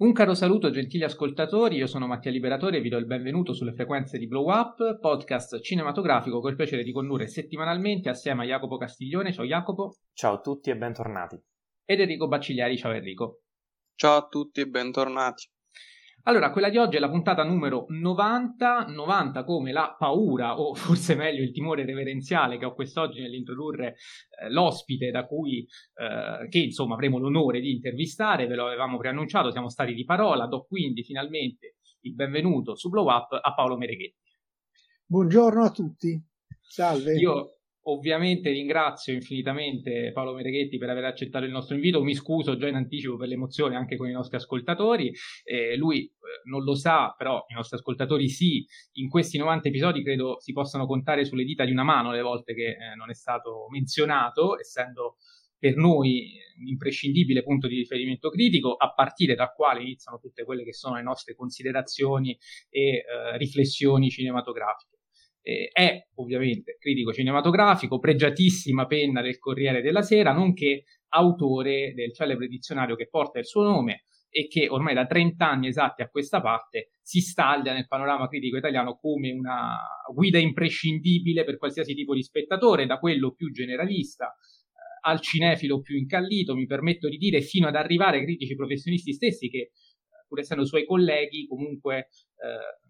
Un caro saluto gentili ascoltatori, io sono Mattia Liberatore e vi do il benvenuto sulle frequenze di Blow Up, podcast cinematografico col piacere di condurre settimanalmente assieme a Jacopo Castiglione, ciao Jacopo. Ciao a tutti e bentornati. Ed Enrico Baccigliari, ciao Enrico. Ciao a tutti e bentornati. Allora, quella di oggi è la puntata numero 90, 90 come la paura, o forse meglio il timore reverenziale che ho quest'oggi nell'introdurre eh, l'ospite da cui, eh, che insomma avremo l'onore di intervistare, ve lo avevamo preannunciato, siamo stati di parola, do quindi finalmente il benvenuto su Blow Up a Paolo Mereghetti. Buongiorno a tutti, salve. Io Ovviamente ringrazio infinitamente Paolo Mereghetti per aver accettato il nostro invito, mi scuso già in anticipo per l'emozione anche con i nostri ascoltatori, eh, lui eh, non lo sa, però i nostri ascoltatori sì, in questi 90 episodi credo si possano contare sulle dita di una mano le volte che eh, non è stato menzionato, essendo per noi un imprescindibile punto di riferimento critico, a partire dal quale iniziano tutte quelle che sono le nostre considerazioni e eh, riflessioni cinematografiche eh, è ovviamente critico cinematografico, pregiatissima penna del Corriere della Sera, nonché autore del celebre dizionario che porta il suo nome e che ormai da 30 anni esatti a questa parte si staglia nel panorama critico italiano come una guida imprescindibile per qualsiasi tipo di spettatore, da quello più generalista eh, al cinefilo più incallito, mi permetto di dire, fino ad arrivare ai critici professionisti stessi che, eh, pur essendo suoi colleghi, comunque eh,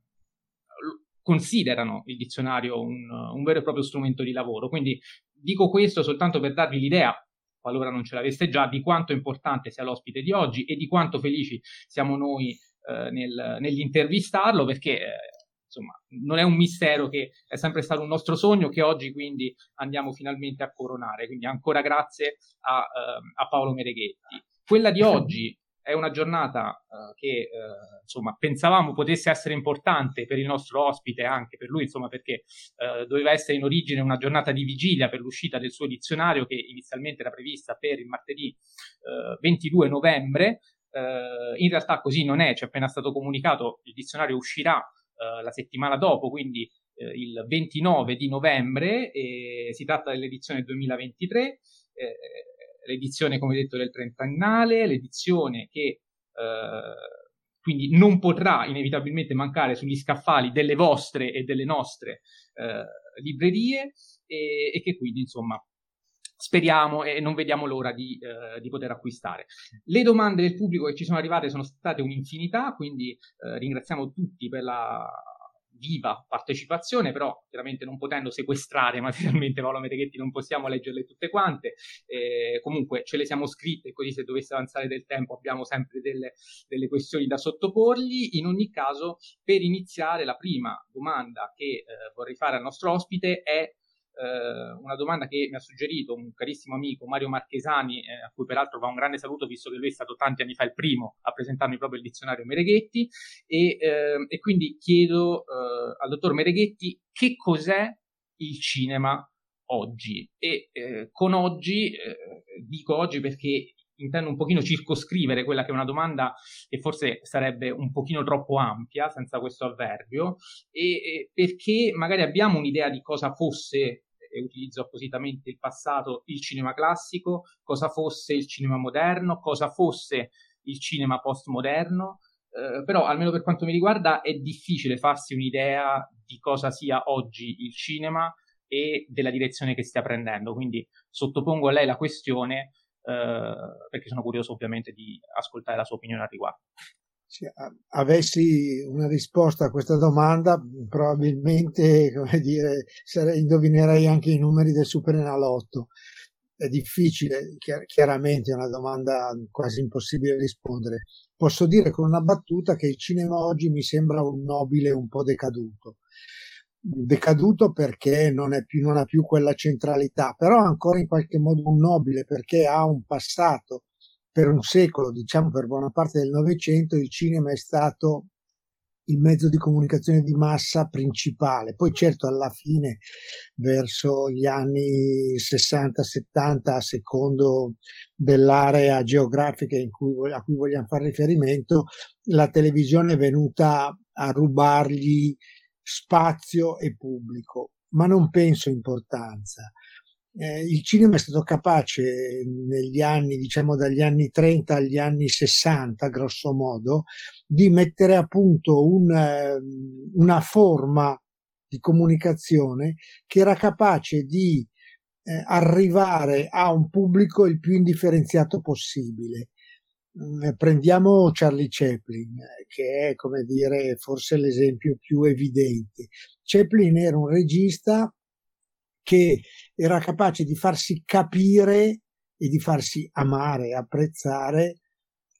considerano il dizionario un, un, vero e proprio strumento di lavoro. Quindi dico questo soltanto per darvi l'idea, qualora non ce l'aveste già, di quanto importante sia l'ospite di oggi e di quanto felici siamo noi eh, nel, nell'intervistarlo, perché eh, insomma non è un mistero che è sempre stato un nostro sogno che oggi quindi andiamo finalmente a coronare. Quindi ancora grazie a, eh, a Paolo Mereghetti. Quella di oggi è una giornata uh, che uh, insomma pensavamo potesse essere importante per il nostro ospite, anche per lui, insomma, perché uh, doveva essere in origine una giornata di vigilia per l'uscita del suo dizionario che inizialmente era prevista per il martedì 22 novembre. in realtà così non è, ci è appena stato comunicato, il dizionario uscirà la settimana dopo, quindi il 29 di novembre, e si tratta dell'edizione 2023 l'edizione, come detto, del trentennale, l'edizione che eh, quindi non potrà inevitabilmente mancare sugli scaffali delle vostre e delle nostre eh, librerie e, e, che quindi, insomma, speriamo e non vediamo l'ora di, eh, di, poter acquistare. Le domande del pubblico che ci sono arrivate sono state un'infinità, quindi eh, ringraziamo tutti per la viva partecipazione, però chiaramente non potendo sequestrare materialmente Paolo Mereghetti non possiamo leggerle tutte quante, eh, comunque ce le siamo scritte, così se dovesse avanzare del tempo abbiamo sempre delle, delle questioni da sottoporgli. In ogni caso, per iniziare, la prima domanda che eh, vorrei fare al nostro ospite è eh, una domanda che mi ha suggerito un carissimo amico Mario Marchesani, eh, a cui peraltro va un grande saluto visto che lui è stato tanti anni fa il primo a presentarmi proprio il dizionario Mereghetti. E, eh, e quindi chiedo eh, al dottor Mereghetti che cos'è il cinema oggi? E eh, con oggi dico oggi perché intendo un pochino circoscrivere quella che è una domanda che forse sarebbe un pochino troppo ampia senza questo avverbio e, e perché magari abbiamo un'idea di cosa fosse e utilizzo appositamente il passato, il cinema classico, cosa fosse il cinema moderno, cosa fosse il cinema postmoderno, eh, però almeno per quanto mi riguarda è difficile farsi un'idea di cosa sia oggi il cinema e della direzione che stia prendendo, quindi sottopongo a lei la questione eh, perché sono curioso ovviamente di ascoltare la sua opinione al riguardo se avessi una risposta a questa domanda, probabilmente, come dire, sarei, indovinerei anche i numeri del Superenalotto. È difficile, chiaramente è una domanda quasi impossibile rispondere. Posso dire con una battuta che il cinema oggi mi sembra un nobile un po' decaduto. Decaduto perché non, più, non ha più quella centralità, però ancora in qualche modo un nobile perché ha un passato per un secolo, diciamo per buona parte del Novecento, il cinema è stato il mezzo di comunicazione di massa principale. Poi certo alla fine, verso gli anni 60-70, a secondo dell'area geografica cui, a cui vogliamo fare riferimento, la televisione è venuta a rubargli spazio e pubblico, ma non penso importanza eh, il cinema è stato capace negli anni, diciamo dagli anni 30 agli anni 60, grosso modo, di mettere a punto un, ehm, una forma di comunicazione che era capace di eh, arrivare a un pubblico il più indifferenziato possibile. Mm, prendiamo Charlie Chaplin, che è, come dire, forse l'esempio più evidente. Chaplin era un regista che era capace di farsi capire e di farsi amare, apprezzare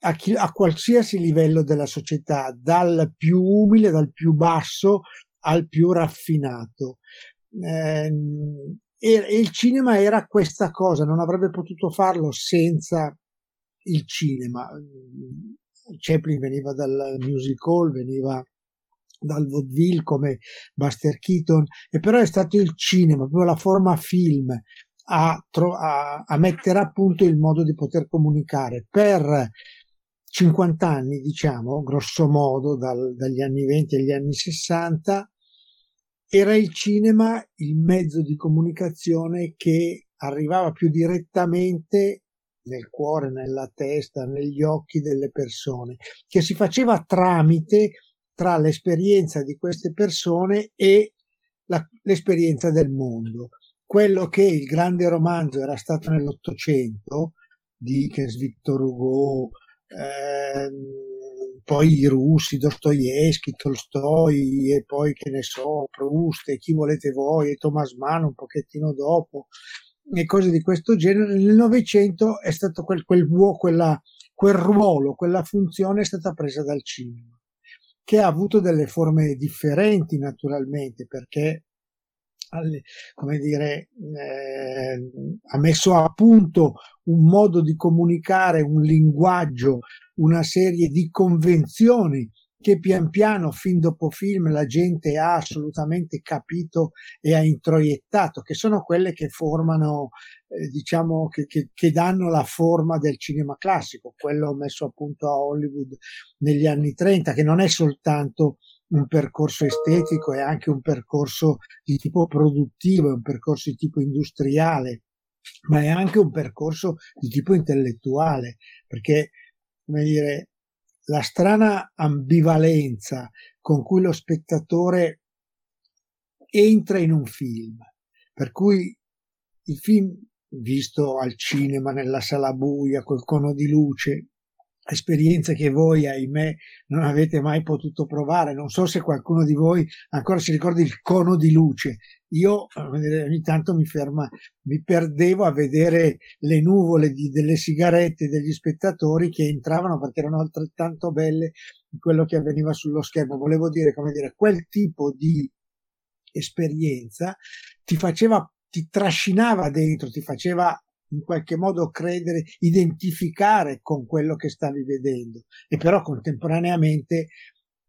a, chi, a qualsiasi livello della società, dal più umile, dal più basso al più raffinato. Eh, e, il cinema era questa cosa, non avrebbe potuto farlo senza il cinema. Chaplin veniva dal music hall, veniva dal vaudeville come Buster Keaton, e però è stato il cinema, proprio la forma film, a, a, a mettere a punto il modo di poter comunicare. Per 50 anni, diciamo, grosso modo, dal, dagli anni 20 agli anni 60, era il cinema il mezzo di comunicazione che arrivava più direttamente nel cuore, nella testa, negli occhi delle persone, che si faceva tramite tra l'esperienza di queste persone e la, l'esperienza del mondo. Quello che il grande romanzo era stato nell'Ottocento, Dickens, Victor Hugo, ehm, poi i russi, Dostoevsky, Tolstoi e poi che ne so, Proust e chi volete voi e Thomas Mann un pochettino dopo e cose di questo genere. Nel Novecento è stato quel, quel, quella, quel ruolo, quella funzione è stata presa dal cinema che ha avuto delle forme differenti naturalmente perché come dire, eh, ha messo a punto un modo di comunicare, un linguaggio, una serie di convenzioni che pian piano, fin dopo film, la gente ha assolutamente capito e ha introiettato, che sono quelle che formano, eh, diciamo, che, che, che, danno la forma del cinema classico, quello messo a punto a Hollywood negli anni 30, che non è soltanto un percorso estetico, è anche un percorso di tipo produttivo, è un percorso di tipo industriale, ma è anche un percorso di tipo intellettuale, perché, come dire, la strana ambivalenza con cui lo spettatore entra in un film, per cui il film visto al cinema, nella sala buia, col cono di luce, esperienze che voi, ahimè, non avete mai potuto provare. Non so se qualcuno di voi ancora si ricorda il cono di luce. Io ogni tanto mi ferma, mi perdevo a vedere le nuvole di, delle sigarette degli spettatori che entravano perché erano altrettanto belle di quello che avveniva sullo schermo. Volevo dire, come dire, quel tipo di esperienza ti faceva, ti trascinava dentro, ti faceva in qualche modo credere, identificare con quello che stavi vedendo e però contemporaneamente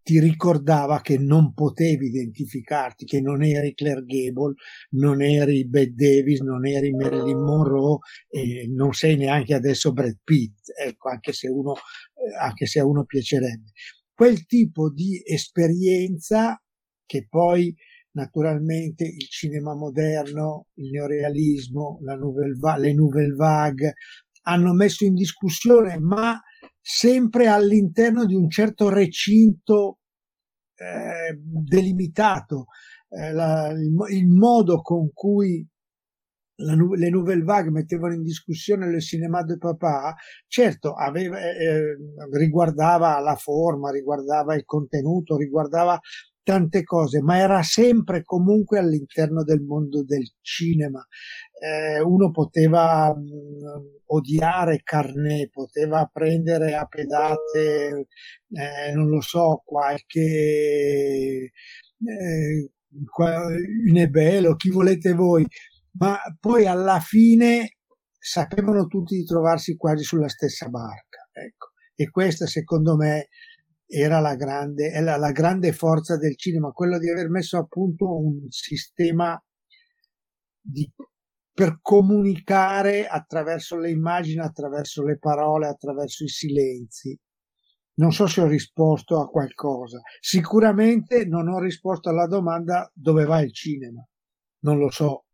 ti ricordava che non potevi identificarti, che non eri Claire Gable, non eri Bette Davis, non eri Marilyn Monroe e non sei neanche adesso Brad Pitt, ecco, anche se uno, eh, anche se a uno piacerebbe. Quel tipo di esperienza che poi naturalmente il cinema moderno, il neorealismo, nouvelle va- le nouvelle vague hanno messo in discussione, ma sempre all'interno di un certo recinto eh, delimitato. Eh, la, il, il, modo con cui la, le Nouvelle Vague mettevano in discussione le cinema de papa, certo aveva, eh, eh, riguardava la forma, riguardava il contenuto, riguardava tante cose, ma era sempre comunque all'interno del mondo del cinema. Eh, uno poteva mh, mm, odiare Carnet, poteva prendere a pedate, eh, non lo so, qualche eh, Nebelo, chi volete voi, ma poi alla fine sapevano tutti di trovarsi quasi sulla stessa barca. Ecco. E questa secondo me era la grande, la, la grande forza del cinema, quello di aver messo a punto un sistema di, per comunicare attraverso le immagini, attraverso le parole, attraverso i silenzi. Non so se ho risposto a qualcosa. Sicuramente non ho risposto alla domanda dove va il cinema. Non lo so.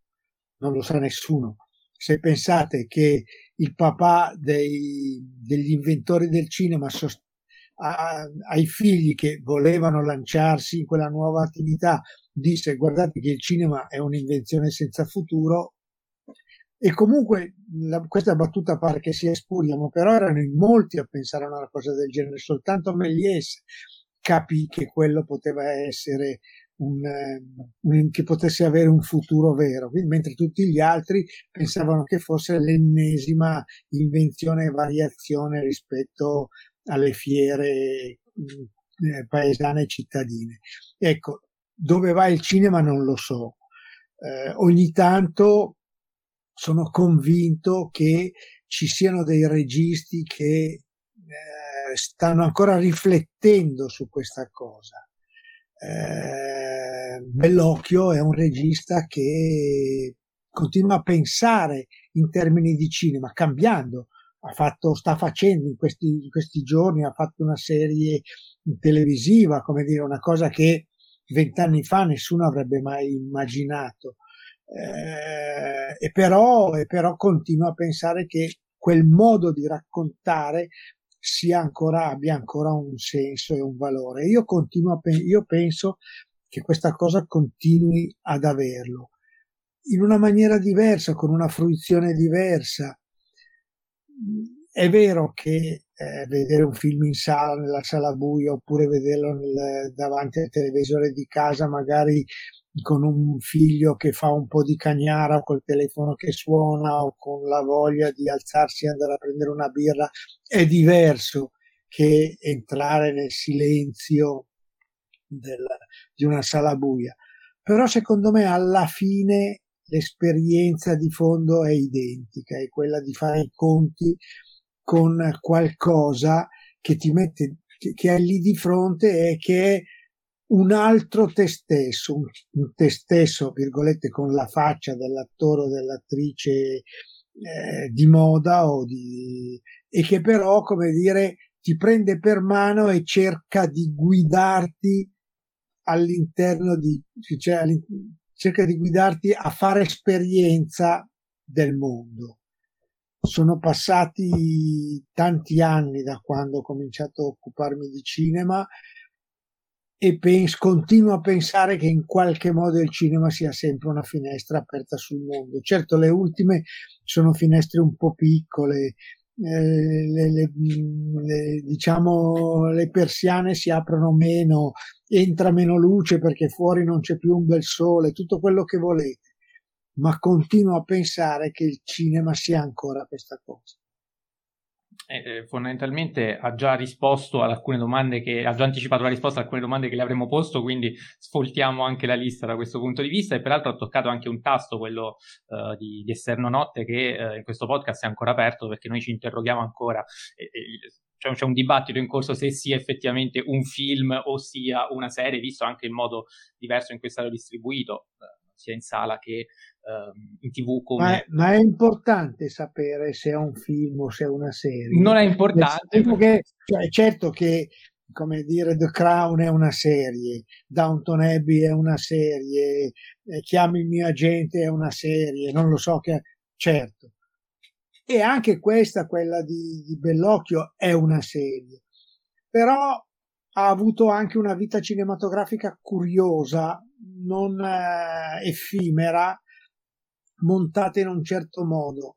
non lo sa nessuno. Se pensate che il papà dei, degli inventori del cinema sost- a, ai figli che volevano lanciarsi in quella nuova attività disse guardate che il cinema è un'invenzione senza futuro e comunque la, questa battuta pare che sia spuria, ma però erano in molti a pensare a una cosa del genere, soltanto Méliès capì che quello poteva essere un, un, che potesse avere un futuro vero, mentre tutti gli altri pensavano che fosse l'ennesima invenzione e variazione rispetto alle fiere mm, eh, paesane e cittadine. Ecco, dove va il cinema non lo so. Eh, ogni tanto sono convinto che ci siano dei registi che eh, stanno ancora riflettendo su questa cosa. Eh, Bellocchio è un regista che continua a pensare in termini di cinema, cambiando. Fatto, sta facendo in questi, in questi giorni, ha fatto una serie televisiva, come dire, una cosa che vent'anni fa nessuno avrebbe mai immaginato eh, e, però, e però continuo a pensare che quel modo di raccontare sia ancora, abbia ancora un senso e un valore. Io continuo a, io penso che questa cosa continui ad averlo in una maniera diversa, con una fruizione diversa. È vero che eh, vedere un film in sala, nella sala buia, oppure vederlo nel, davanti al televisore di casa, magari con un figlio che fa un po' di cagnara o col telefono che suona o con la voglia di alzarsi e andare a prendere una birra è diverso che entrare nel silenzio del, di una sala buia. Però secondo me alla fine l'esperienza di fondo è identica, è quella di fare i conti con qualcosa che ti mette, che, che è lì di fronte e che è un altro te stesso, un, un te stesso, virgolette, con la faccia dell'attore o dell'attrice eh, di moda o di, e che però, come dire, ti prende per mano e cerca di guidarti all'interno di, cioè cerca di guidarti a fare esperienza del mondo. Sono passati tanti anni da quando ho cominciato a occuparmi di cinema e penso, continuo a pensare che in qualche modo il cinema sia sempre una finestra aperta sul mondo. Certo, le ultime sono finestre un po' piccole, le, le, le, diciamo le persiane si aprono meno, entra meno luce perché fuori non c'è più un bel sole, tutto quello che volete, ma continuo a pensare che il cinema sia ancora questa cosa eh, fondamentalmente ha già risposto ad alcune domande che ha già anticipato la risposta a alcune domande che le avremmo posto, quindi sfoltiamo anche la lista da questo punto di vista e peraltro ha toccato anche un tasto, quello uh, di, di, Esterno Notte, che uh, in questo podcast è ancora aperto perché noi ci interroghiamo ancora. E, e, c'è, c'è un dibattito in corso se sia effettivamente un film o sia una serie, visto anche il modo diverso in cui è stato distribuito sia in sala che uh, in tv. Come... Ma, è, ma, è, importante sapere se è un film o se è una serie. Non è importante. Che, cioè, certo che come dire The Crown è una serie, Downton Abbey è una serie, eh, Chiami il mio agente è una serie, non lo so che certo. E anche questa, quella di, di Bellocchio, è una serie. Però ha avuto anche una vita cinematografica curiosa, non eh, effimera, montata in un certo modo.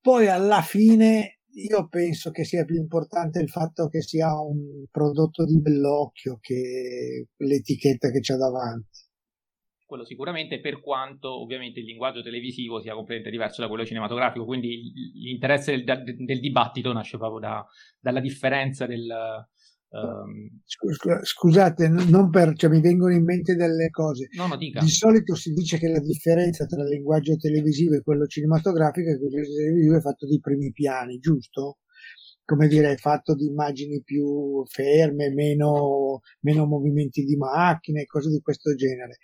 Poi alla fine io penso che sia più importante il fatto che sia un prodotto di bell'occhio che l'etichetta che c'è davanti. Quello sicuramente, per quanto ovviamente il linguaggio televisivo sia completamente diverso da quello cinematografico, quindi l'interesse del, del dibattito nasce proprio da, dalla differenza del, Um, Scusate, non per, cioè, mi vengono in mente delle cose. No, no, Di solito si dice che la differenza tra il linguaggio televisivo e quello cinematografico è che il linguaggio televisivo è fatto di primi piani, giusto? Come dire, è fatto di immagini più ferme, meno, meno movimenti di macchine, cose di questo genere.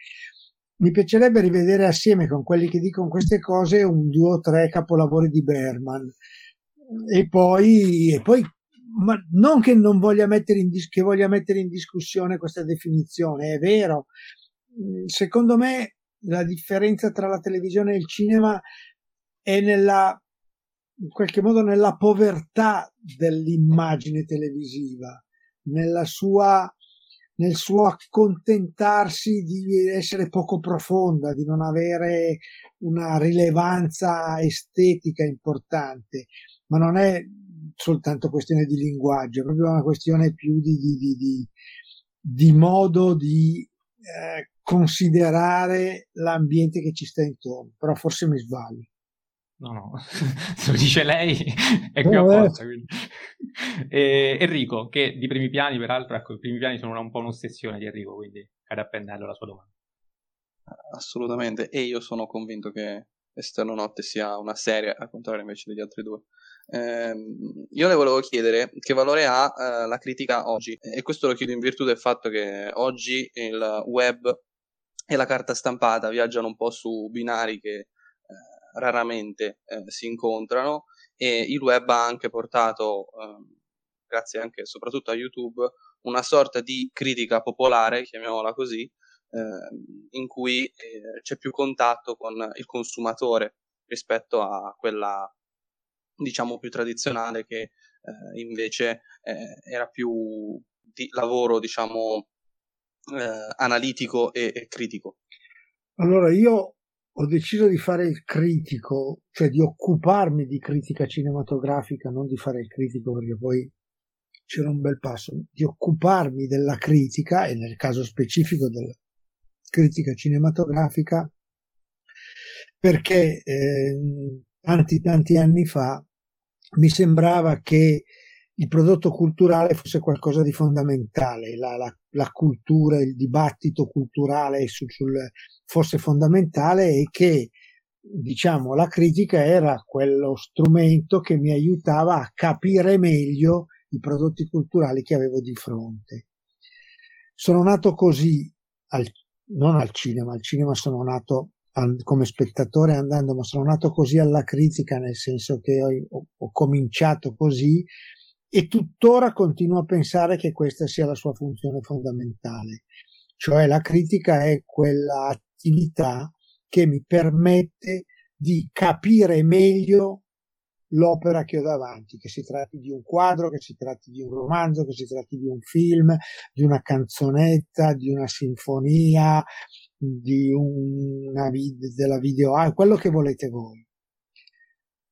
Mi piacerebbe rivedere assieme con quelli che dicono queste cose un due o tre capolavori di Berman. E poi, e poi ma non che non voglia mettere in, dis- che voglia mettere in discussione questa definizione, è vero. Mm, secondo me la differenza tra la televisione e il cinema è nella, in qualche modo nella povertà dell'immagine televisiva, nella sua, nel suo accontentarsi di essere poco profonda, di non avere una rilevanza estetica importante, ma non è soltanto questione di linguaggio, è proprio una questione più di, di, di, di, di modo di eh, considerare l'ambiente che ci sta intorno, però forse mi sbaglio. No, no, se lo dice lei è qui oh, apposta. Enrico, che di primi piani, peraltro, ecco, i primi piani sono un po' un'ossessione di Enrico, quindi cade a pennello la sua domanda. Assolutamente, e io sono convinto che Esterno Notte sia una serie, al contrario invece degli altri due. Eh, io le volevo chiedere che valore ha eh, la critica oggi, e questo lo chiedo in virtù del fatto che oggi il web e la carta stampata viaggiano un po' su binari che raramente eh, si incontrano. E il web ha anche portato, eh, grazie anche e soprattutto a YouTube, una sorta di critica popolare, chiamiamola così, eh, in cui eh, c'è più contatto con il consumatore rispetto a quella diciamo più tradizionale che eh, invece eh, era più di lavoro diciamo analitico e, e critico. Allora io ho deciso di fare il critico, cioè di occuparmi di critica cinematografica, non di fare il critico perché poi c'era un bel passo, di occuparmi della critica e nel caso specifico della critica cinematografica perché eh, tanti tanti anni fa mi sembrava che il prodotto culturale fosse qualcosa di fondamentale, la, la, la cultura, il dibattito culturale sul, sul, fosse fondamentale e che diciamo la critica era quello strumento che mi aiutava a capire meglio i prodotti culturali che avevo di fronte. Sono nato così, al, non al cinema, al cinema sono nato come spettatore andando, ma sono nato così alla critica, nel senso che ho, ho cominciato così e tuttora continuo a pensare che questa sia la sua funzione fondamentale. Cioè la critica è quella attività che mi permette di capire meglio l'opera che ho davanti, che si tratti di un quadro, che si tratti di un romanzo, che si tratti di un film, di una canzonetta, di una sinfonia, di una vid- della video, ah, quello che volete voi.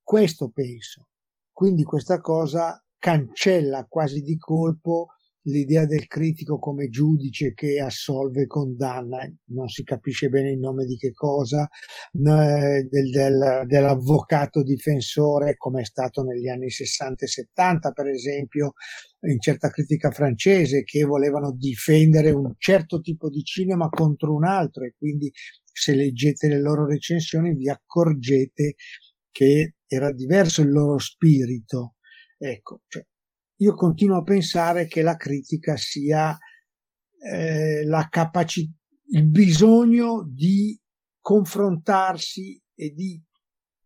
Questo penso. Quindi questa cosa cancella quasi di colpo l'idea del critico come giudice che assolve e condanna, non si capisce bene il nome di che cosa, del, del, dell'avvocato difensore come è stato negli anni 60 e 70 per esempio in certa critica francese che volevano difendere un certo tipo di cinema contro un altro e quindi se leggete le loro recensioni vi accorgete che era diverso il loro spirito. Ecco, cioè, io continuo a pensare che la critica sia eh, la capacità, il bisogno di confrontarsi e di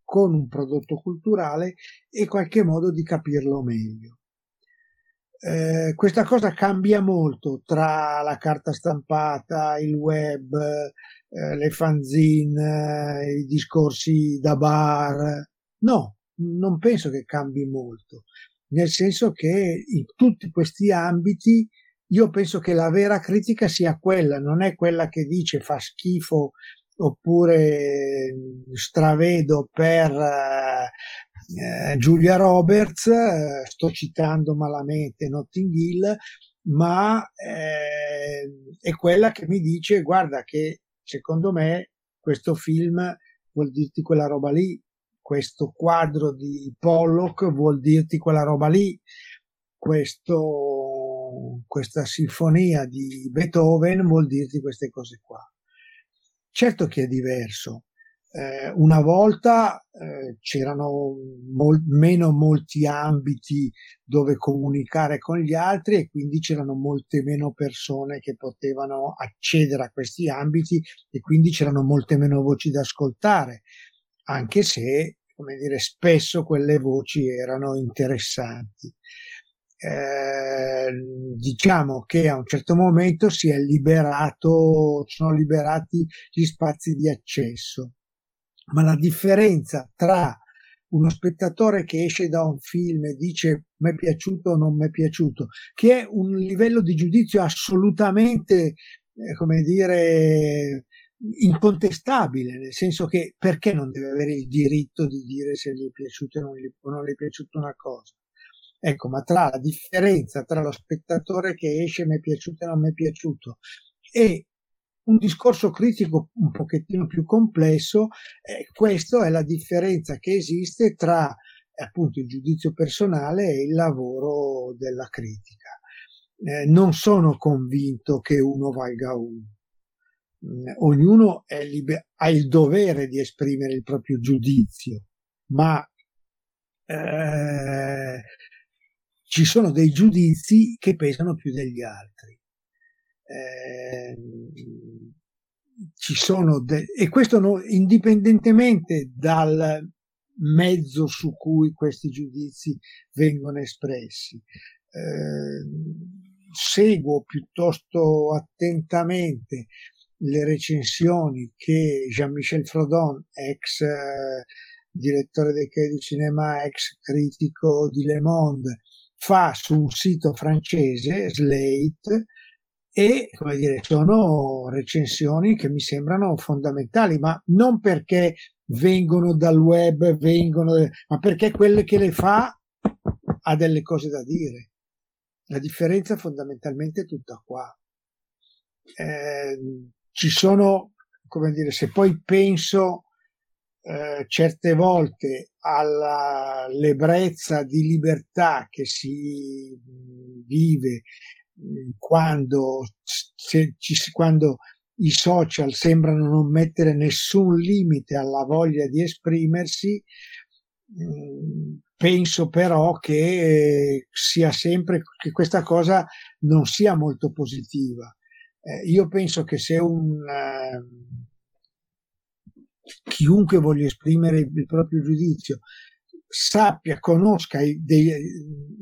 con un prodotto culturale e in qualche modo di capirlo meglio. Eh, questa cosa cambia molto tra la carta stampata, il web, eh, le fanzine, eh, i discorsi da bar. No, non penso che cambi molto, nel senso che in tutti questi ambiti io penso che la vera critica sia quella, non è quella che dice fa schifo oppure stravedo per eh, Giulia Roberts, eh, sto citando malamente Notting Hill, ma eh, è quella che mi dice guarda che secondo me questo film vuol dirti quella roba lì, questo quadro di Pollock vuol dirti quella roba lì, questo, questa sinfonia di Beethoven vuol dirti queste cose qua. Certo che è diverso. Eh, una volta eh, c'erano mol- meno molti ambiti dove comunicare con gli altri e quindi c'erano molte meno persone che potevano accedere a questi ambiti e quindi c'erano molte meno voci da ascoltare anche se, come dire, spesso quelle voci erano interessanti. eh, diciamo che a un certo momento si è liberato, sono liberati gli spazi di accesso. Ma la differenza tra uno spettatore che esce da un film e dice mi è piaciuto o non mi è piaciuto, che è un livello di giudizio assolutamente, eh, come dire, incontestabile, nel senso che perché non deve avere il diritto di dire se gli è gli, o non gli è piaciuta una cosa. Ecco, ma tra la differenza tra lo spettatore che esce mi è piaciuto e non mi è piaciuto e un discorso critico un pochettino più complesso, eh, questa è la differenza che esiste tra appunto il giudizio personale e il lavoro della critica. Eh, non sono convinto che uno valga uno. Mm, ognuno liber- ha il dovere di esprimere il proprio giudizio, ma eh, ci sono dei giudizi che pesano più degli altri. Eh, ci sono de- e questo no, indipendentemente dal mezzo su cui questi giudizi vengono espressi. Eh, seguo piuttosto attentamente le recensioni che Jean-Michel Frodon, ex eh, direttore dei Credi Cinema, ex critico di Le Monde, fa su un sito francese, Slate, e come dire, sono recensioni che mi sembrano fondamentali, ma non perché vengono dal web, vengono, ma perché quelle che le fa ha delle cose da dire. La differenza fondamentalmente è tutta qua. Eh, ci sono, come dire, se poi penso eh, certe volte all'ebbrezza di libertà che si vive quando, se, ci, quando i social sembrano non mettere nessun limite alla voglia di esprimersi, penso però che sia sempre che questa cosa non sia molto positiva. Eh, io penso che se un eh, chiunque voglia esprimere il proprio giudizio sappia, conosca dei,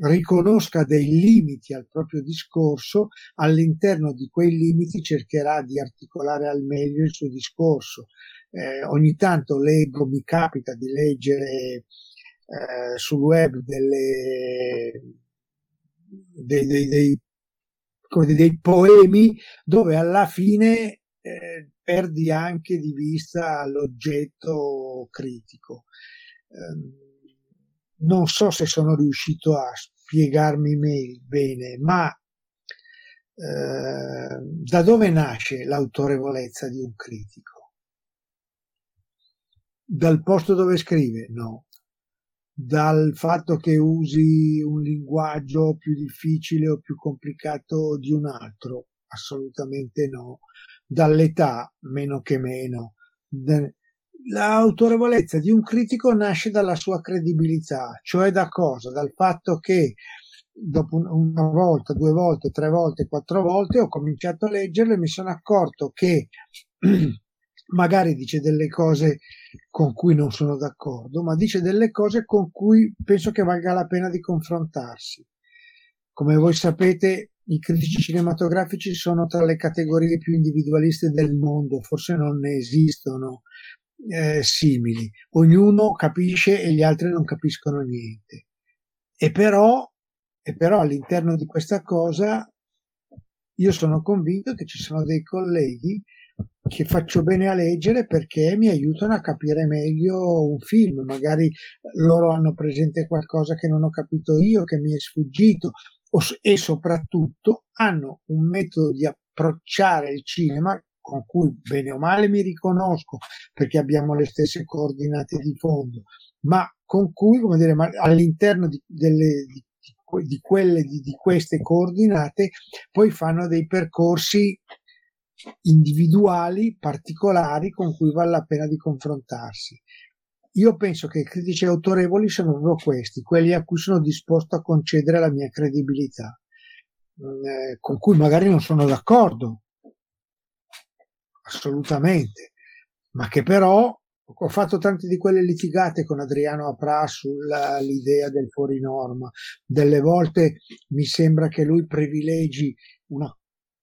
riconosca dei limiti al proprio discorso, all'interno di quei limiti cercherà di articolare al meglio il suo discorso. Eh, ogni tanto leggo, mi capita di leggere eh, sul web delle, dei, dei, dei, dei, poemi dove alla fine eh, perdi anche di vista l'oggetto critico. Eh, non so se sono riuscito a spiegarmi bene, ma eh, da dove nasce l'autorevolezza di un critico? Dal posto dove scrive? No. Dal fatto che usi un linguaggio più difficile o più complicato di un altro? Assolutamente no. Dall'età? Meno che meno l'autorevolezza di un critico nasce dalla sua credibilità, cioè da cosa? Dal fatto che dopo una volta, due volte, tre volte, quattro volte ho cominciato a leggerlo e mi sono accorto che magari dice delle cose con cui non sono d'accordo, ma dice delle cose con cui penso che valga la pena di confrontarsi. Come voi sapete, i critici cinematografici sono tra le categorie più individualiste del mondo, forse non ne esistono eh, simili, ognuno capisce e gli altri non capiscono niente. E però, e però all'interno di questa cosa io sono convinto che ci sono dei colleghi che faccio bene a leggere perché mi aiutano a capire meglio un film, magari loro hanno presente qualcosa che non ho capito io, che mi è sfuggito e soprattutto hanno un metodo di approcciare il cinema con cui bene o male mi riconosco perché abbiamo le stesse coordinate di fondo, ma con cui, come dire, all'interno di, delle, di, di quelle di, di queste coordinate poi fanno dei percorsi individuali, particolari, con cui vale la pena di confrontarsi. Io penso che i critici autorevoli sono proprio questi, quelli a cui sono disposto a concedere la mia credibilità, mm, eh, con cui magari non sono d'accordo, assolutamente, ma che però ho fatto tante di quelle litigate con Adriano Apra sull'idea del fuori norma. Delle volte mi sembra che lui privilegi una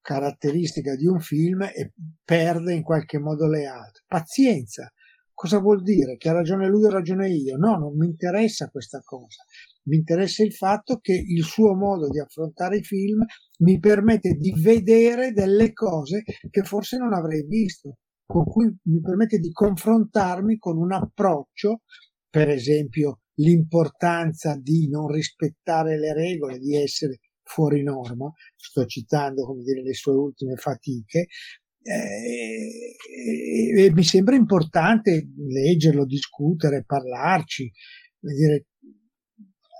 caratteristica di un film e perde in qualche modo le altre. Pazienza. Cosa vuol dire? Che ha ragione lui o ragione io? No, non mi interessa questa cosa. Mi interessa il fatto che il suo modo di affrontare i film mi permette di vedere delle cose che forse non avrei visto con cui mi permette di confrontarmi con un approccio, per esempio l'importanza di non rispettare le regole, di essere fuori norma, sto citando come dire le sue ultime fatiche, eh, e, e mi sembra importante leggerlo, discutere, parlarci, dire,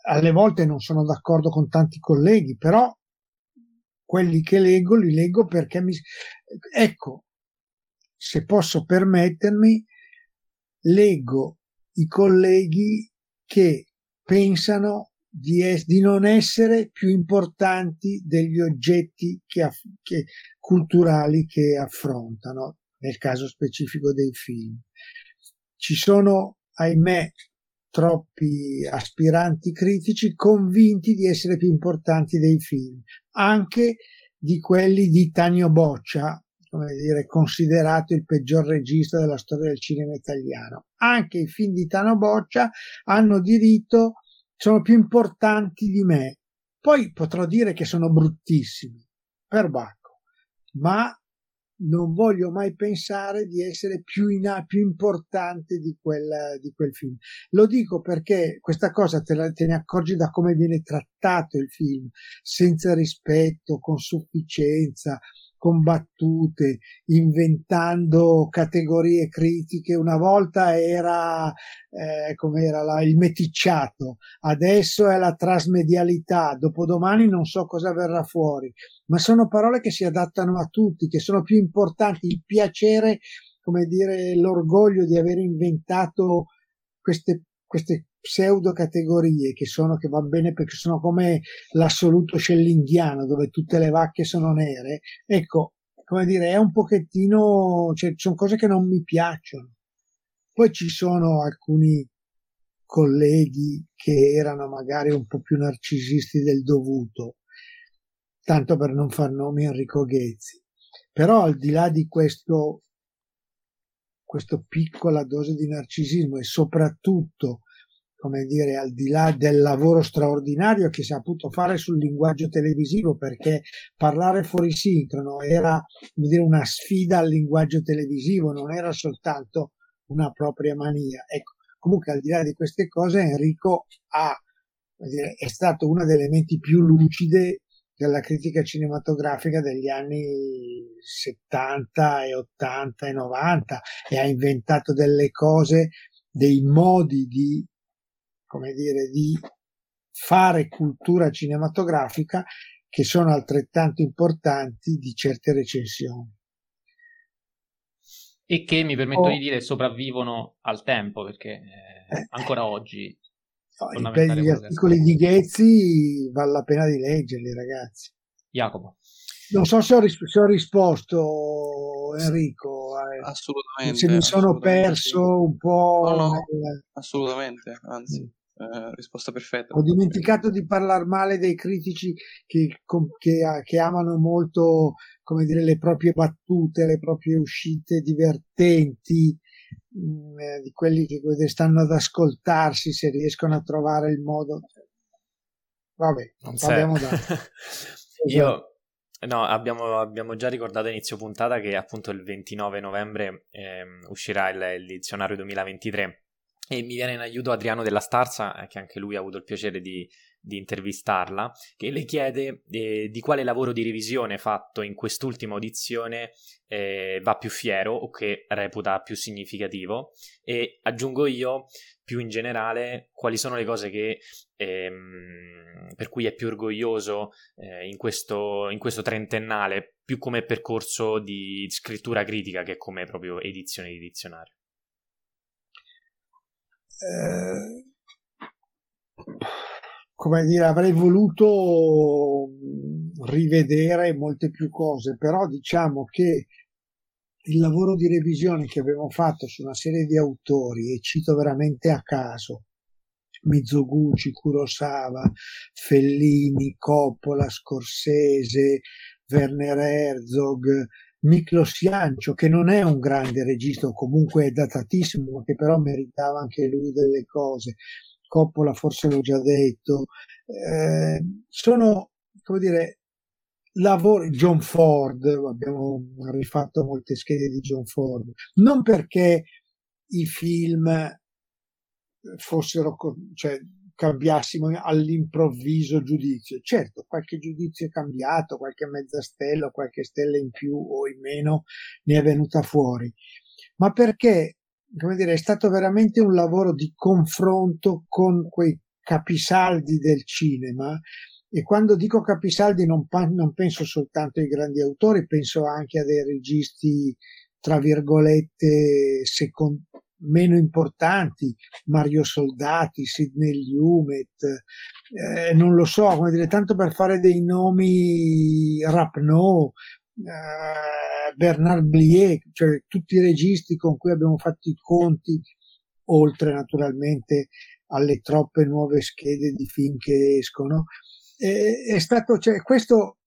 alle volte non sono d'accordo con tanti colleghi, però quelli che leggo li leggo perché mi... Ecco, se posso permettermi, leggo i colleghi che pensano di, es- di non essere più importanti degli oggetti che aff- che, culturali che affrontano, nel caso specifico dei film. Ci sono, ahimè, troppi aspiranti critici convinti di essere più importanti dei film, anche di quelli di Tanio Boccia, come dire, considerato il peggior regista della storia del cinema italiano. Anche i film di Tano Boccia hanno diritto, sono più importanti di me. Poi potrò dire che sono bruttissimi, per Bacco, ma non voglio mai pensare di essere più, in, più importante di quel, di quel, film. Lo dico perché questa cosa te, la, te ne accorgi da come viene trattato il film, senza rispetto, con sufficienza, combattute, inventando categorie critiche. Una volta era, eh, come era la, il meticciato, adesso è la trasmedialità, dopodomani non so cosa verrà fuori, ma sono parole che si adattano a tutti, che sono più importanti. Il piacere, come dire, l'orgoglio di aver inventato queste, queste pseudo categorie che sono che va bene perché sono come l'assoluto scellinghiano dove tutte le vacche sono nere. Ecco come dire è un pochettino cioè sono cose che non mi piacciono. Poi ci sono alcuni colleghi che erano magari un po' più narcisisti del dovuto tanto per non far nomi Enrico Ghezzi. Però al di là di questo questa piccola dose di narcisismo e soprattutto come dire, al di là del lavoro straordinario che si è saputo fare sul linguaggio televisivo, perché parlare fuori sincrono era dire, una sfida al linguaggio televisivo, non era soltanto una propria mania. Ecco, comunque al di là di queste cose Enrico ha, dire, è stato una delle menti più lucide della critica cinematografica degli anni 70 e 80 e 90 e ha inventato delle cose, dei modi di come dire, di fare cultura cinematografica che sono altrettanto importanti di certe recensioni. E che mi permetto oh, di dire sopravvivono al tempo perché eh, eh, ancora oggi. No, gli articoli di Ghezzi vale la pena di leggerli, ragazzi. Jacopo. Non so se ho, ris- se ho risposto, Enrico. Eh, assolutamente. Se mi sono perso un po'. No, no, nel... assolutamente, anzi. Eh, risposta perfetta. Ho dimenticato di parlare male dei critici che, che, che, amano molto, come dire, le proprie battute, le proprie uscite divertenti, mh, mm, eh, di quelli che stanno ad ascoltarsi se riescono a trovare il modo. Vabbè, non parliamo da. Io. No, abbiamo, abbiamo, già ricordato a inizio puntata che appunto il 29 novembre eh, uscirà il, il dizionario 2023 e mi viene in aiuto Adriano della Starza, eh, che anche lui ha avuto il piacere di, di intervistarla, che le chiede eh, di quale lavoro di revisione fatto in quest'ultima audizione eh, va più fiero o che reputa più significativo e aggiungo io più in generale quali sono le cose che, ehm, per cui è più orgoglioso eh, in, questo, in questo trentennale, più come percorso di scrittura critica che come proprio edizione di dizionario. Eh, come dire, avrei voluto rivedere molte più cose, però diciamo che il lavoro di revisione che abbiamo fatto su una serie di autori, e cito veramente a caso, Mizoguchi, Kurosawa, Fellini, Coppola, Scorsese, Werner Herzog, Miklos Jancio, che non è un grande regista, comunque è datatissimo, ma che però meritava anche lui delle cose. Coppola, forse l'ho già detto. Eh, sono, come dire, lavori. John Ford, abbiamo rifatto molte schede di John Ford, non perché i film fossero, cioè, cambiassimo all'improvviso giudizio. Certo, qualche giudizio è cambiato, qualche mezza stella, qualche stella in più o in meno ne è venuta fuori, ma perché, come dire, è stato veramente un lavoro di confronto con quei capisaldi del cinema e quando dico capisaldi non, non penso soltanto ai grandi autori, penso anche a dei registi, tra virgolette, second, meno importanti, Mario Soldati, Sidney Lumet, eh, non lo so, come dire, tanto per fare dei nomi Rapneau, eh, Bernard Blier, cioè tutti i registi con cui abbiamo fatto i conti, oltre naturalmente alle troppe nuove schede di film che escono. Eh, è stato, cioè, questo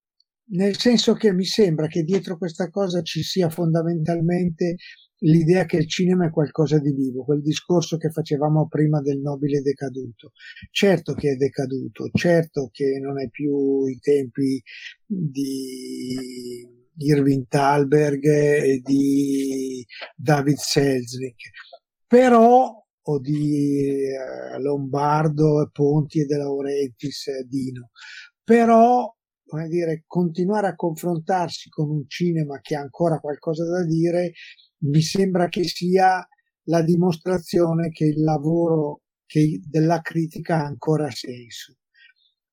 nel senso che mi sembra che dietro questa cosa ci sia fondamentalmente l'idea che il cinema è qualcosa di vivo, quel discorso che facevamo prima del nobile decaduto. Certo che è decaduto, certo che non è più i tempi di Irving Thalberg e di David Selznick, però o di eh, Lombardo, Ponti e De Laurentiis, Dino. Però come dire, continuare a confrontarsi con un cinema che ha ancora qualcosa da dire mi sembra che sia la dimostrazione che il lavoro che della critica ha ancora senso.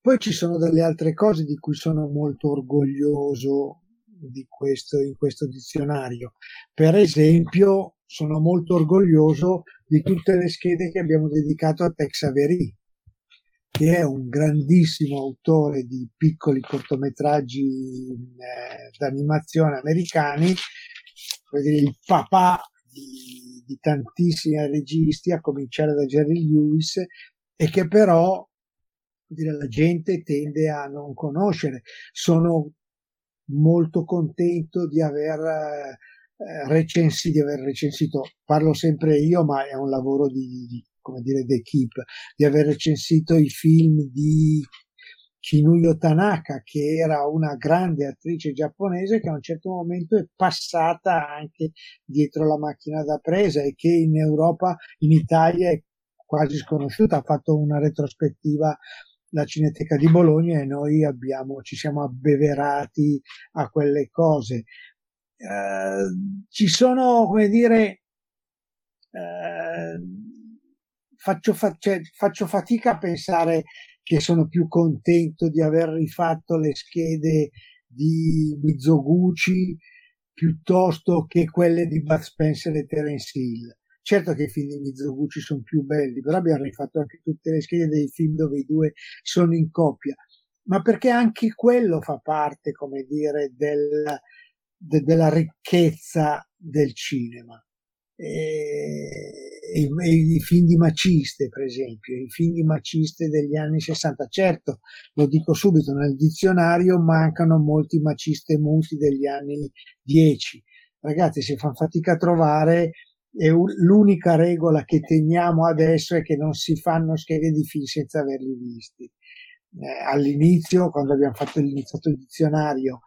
Poi ci sono delle altre cose di cui sono molto orgoglioso di questo, in questo dizionario. Per esempio, sono molto orgoglioso di tutte le schede che abbiamo dedicato a Tex Avery, che è un grandissimo autore di piccoli cortometraggi eh, d'animazione americani dire, il papà di, di tantissimi registi, a cominciare da Jerry Lewis, e che però dire, la gente tende a non conoscere. Sono molto contento di aver eh, recensito, di aver recensito, parlo sempre io, ma è un lavoro di, di come dire, d'equipe, di aver recensito i film di Kinuyo Tanaka, che era una grande attrice giapponese che a un certo momento è passata anche dietro la macchina da presa e che in Europa, in Italia è quasi sconosciuta, ha fatto una retrospettiva la Cineteca di Bologna e noi abbiamo, ci siamo abbeverati a quelle cose. Eh, ci sono, come dire, eh, faccio, fa- cioè, faccio fatica a pensare che sono più contento di aver rifatto le schede di Mizoguchi piuttosto che quelle di Bud Spencer e Terence Hill. Certo che i film di Mizoguchi sono più belli, però abbiamo rifatto anche tutte le schede dei film dove i due sono in coppia, ma perché anche quello fa parte, come dire, del, de, della ricchezza del cinema e, i, i, film di Maciste, per esempio, i film di Maciste degli anni 60. Certo, lo dico subito, nel dizionario mancano molti Maciste muti degli anni 10. Ragazzi, si fa fatica a trovare e l'unica regola che teniamo adesso è che non si fanno schede di film senza averli visti. Eh, all'inizio, quando abbiamo fatto l'iniziato il dizionario,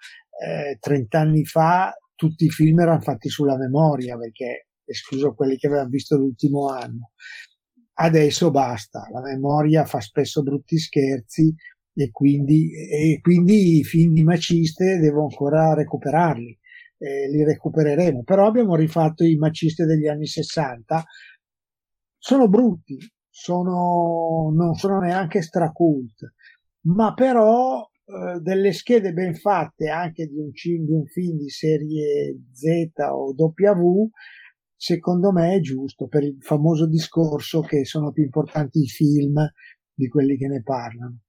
eh, 30 anni fa, tutti i film erano fatti sulla memoria perché escluso quelli che avevamo visto l'ultimo anno. Adesso basta, la memoria fa spesso brutti scherzi e quindi, e quindi i film di Maciste devo ancora recuperarli, eh, li recupereremo. Però abbiamo rifatto i Maciste degli anni 60, sono brutti, sono, non sono neanche stracult, ma però eh, delle schede ben fatte anche di un, di un film di serie Z o W secondo me è giusto per il famoso discorso che sono più importanti i film di quelli che ne parlano.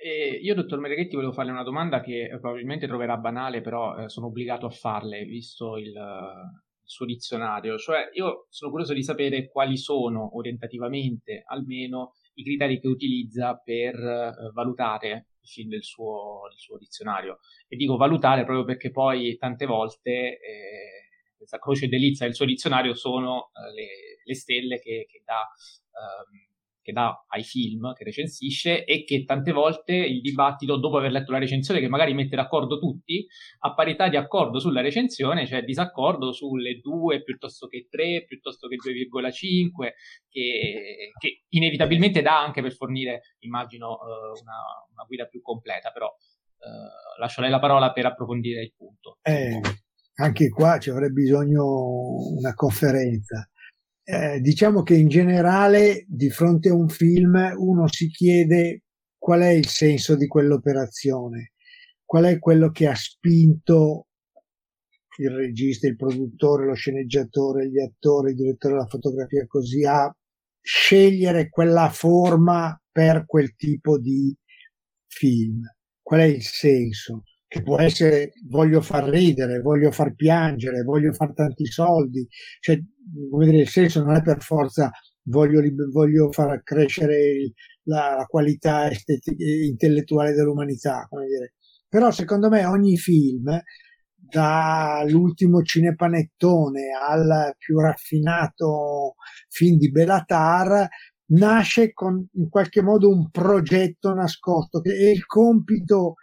Eh, io, dottor Mereghetti, volevo farle una domanda che probabilmente troverà banale, però eh, sono obbligato a farle, visto il, il, suo dizionario. Cioè, io sono curioso di sapere quali sono, orientativamente almeno, i criteri che utilizza per eh, valutare i film del suo, del suo, dizionario. E dico valutare proprio perché poi tante volte eh, questa croce delizia del suo dizionario sono eh, le, le, stelle che, che dà ehm, che dà ai film che recensisce e che tante volte il dibattito, dopo aver letto la recensione, che magari mette d'accordo tutti, a parità di accordo sulla recensione, cioè disaccordo sulle 2 piuttosto che 3, piuttosto che 2,5, che, che inevitabilmente dà anche per fornire, immagino, uh, una, una, guida più completa, però uh, lascio lei la parola per approfondire il punto. Eh, anche qua ci avrebbe bisogno una conferenza eh, diciamo che in generale di fronte a un film uno si chiede qual è il senso di quell'operazione, qual è quello che ha spinto il regista, il produttore, lo sceneggiatore, gli attori, il direttore della fotografia così a scegliere quella forma per quel tipo di film. Qual è il senso? Che può essere voglio far ridere, voglio far piangere, voglio far tanti soldi, cioè come dire, il senso non è per forza voglio, voglio far crescere la, la qualità estetica, intellettuale dell'umanità, come dire. Però secondo me ogni film, dall'ultimo cinepanettone al più raffinato film di Belatar, nasce con in qualche modo un progetto nascosto è il compito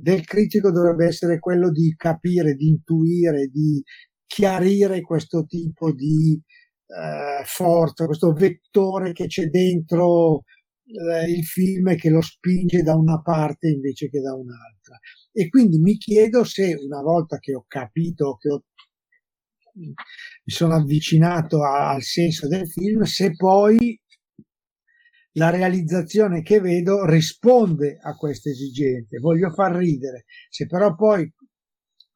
del critico dovrebbe essere quello di capire, di intuire, di chiarire questo tipo di eh, forza, questo vettore che c'è dentro eh, il film e che lo spinge da una parte invece che da un'altra. E quindi mi chiedo se una volta che ho capito, che ho, mi sono avvicinato a, al senso del film, se poi la realizzazione che vedo risponde a queste esigenze. Voglio far ridere. Se però poi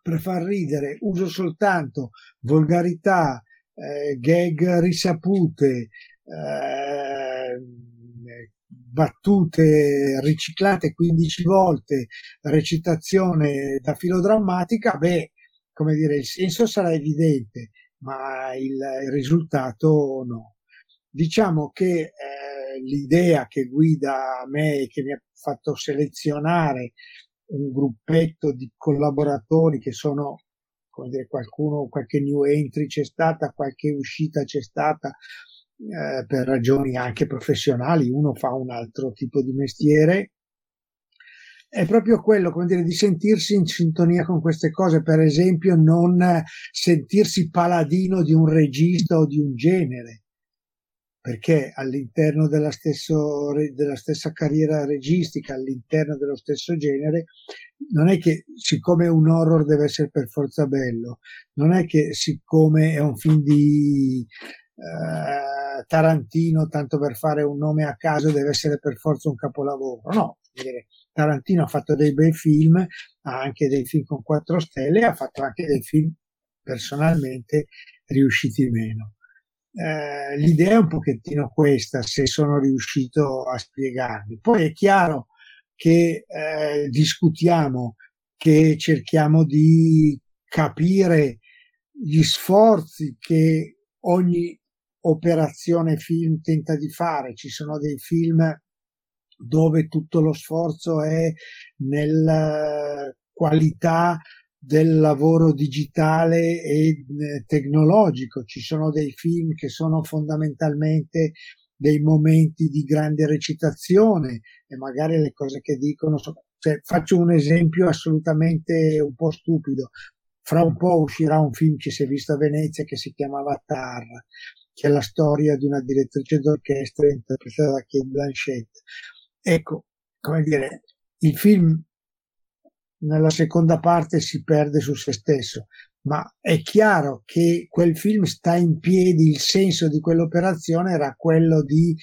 per far ridere uso soltanto volgarità, eh, gag risapute, eh, battute riciclate 15 volte, recitazione da filodrammatica, beh, come dire, il senso sarà evidente, ma il, il risultato no. Diciamo che eh, l'idea che guida me e che mi ha fatto selezionare un gruppetto di collaboratori che sono, come dire, qualcuno, qualche new entry c'è stata, qualche uscita c'è stata, eh, per ragioni anche professionali, uno fa un altro tipo di mestiere. È proprio quello, come dire, di sentirsi in sintonia con queste cose, per esempio non sentirsi paladino di un regista o di un genere, perché all'interno della, stesso, della, stessa carriera registica, all'interno dello stesso genere, non è che siccome un horror deve essere per forza bello, non è che siccome è un film di eh, Tarantino, tanto per fare un nome a caso, deve essere per forza un capolavoro. No, Tarantino ha fatto dei bei film, ha anche dei film con quattro stelle, ha fatto anche dei film personalmente riusciti meno eh, l'idea è un pochettino questa, se sono riuscito a spiegarvi. Poi è chiaro che eh, discutiamo, che cerchiamo di capire gli sforzi che ogni operazione film tenta di fare. Ci sono dei film dove tutto lo sforzo è nella qualità del lavoro digitale e eh, tecnologico. Ci sono dei film che sono fondamentalmente dei momenti di grande recitazione e magari le cose che dicono. Cioè, faccio un esempio assolutamente un po' stupido. Fra un po' uscirà un film che si è visto a Venezia che si chiamava Tar, che è la storia di una direttrice d'orchestra interpretata da Kate Blanchett. Ecco, come dire, il film nella seconda parte si perde su se stesso, ma è chiaro che quel film sta in piedi, il senso di quell'operazione era quello di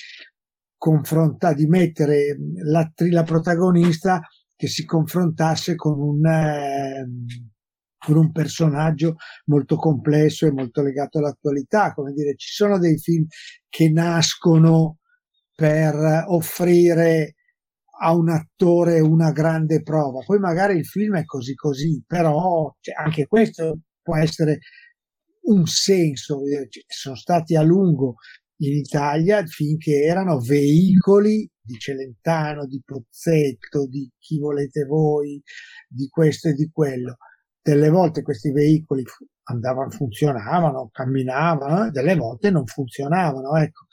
confrontare, di mettere la, la protagonista che si confrontasse con un, eh, con un personaggio molto complesso e molto legato all'attualità. Come dire, ci sono dei film che nascono per offrire a un attore una grande prova. Poi magari il film è così così, però cioè, anche questo può essere un senso. Sono stati a lungo in Italia finché erano veicoli di Celentano, di Pozzetto, di chi volete voi, di questo e di quello. Delle volte questi veicoli andavano, funzionavano, camminavano, delle volte non funzionavano. Ecco,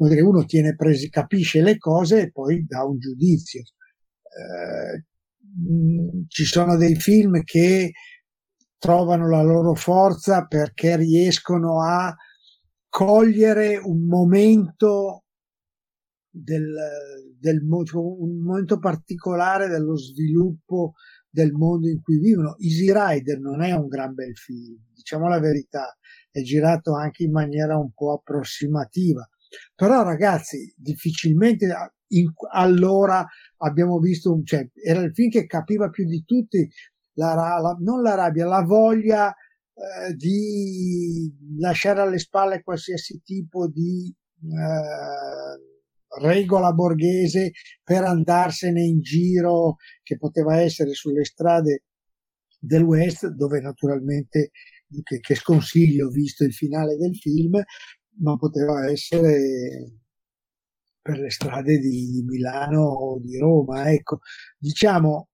vuol dire uno tiene presi, capisce le cose e poi dà un giudizio. Eh, ci sono dei film che trovano la loro forza perché riescono a cogliere un momento del, del un momento particolare dello sviluppo del mondo in cui vivono. Easy Rider non è un gran bel film, diciamo la verità, è girato anche in maniera un po' approssimativa. Però ragazzi, difficilmente in, allora abbiamo visto un, cioè, era il film che capiva più di tutti la, la, non la rabbia, la voglia eh, di lasciare alle spalle qualsiasi tipo di eh, regola borghese per andarsene in giro che poteva essere sulle strade del West, dove naturalmente che, che sconsiglio visto il finale del film, ma poteva essere per le strade di Milano o di Roma. Ecco, diciamo,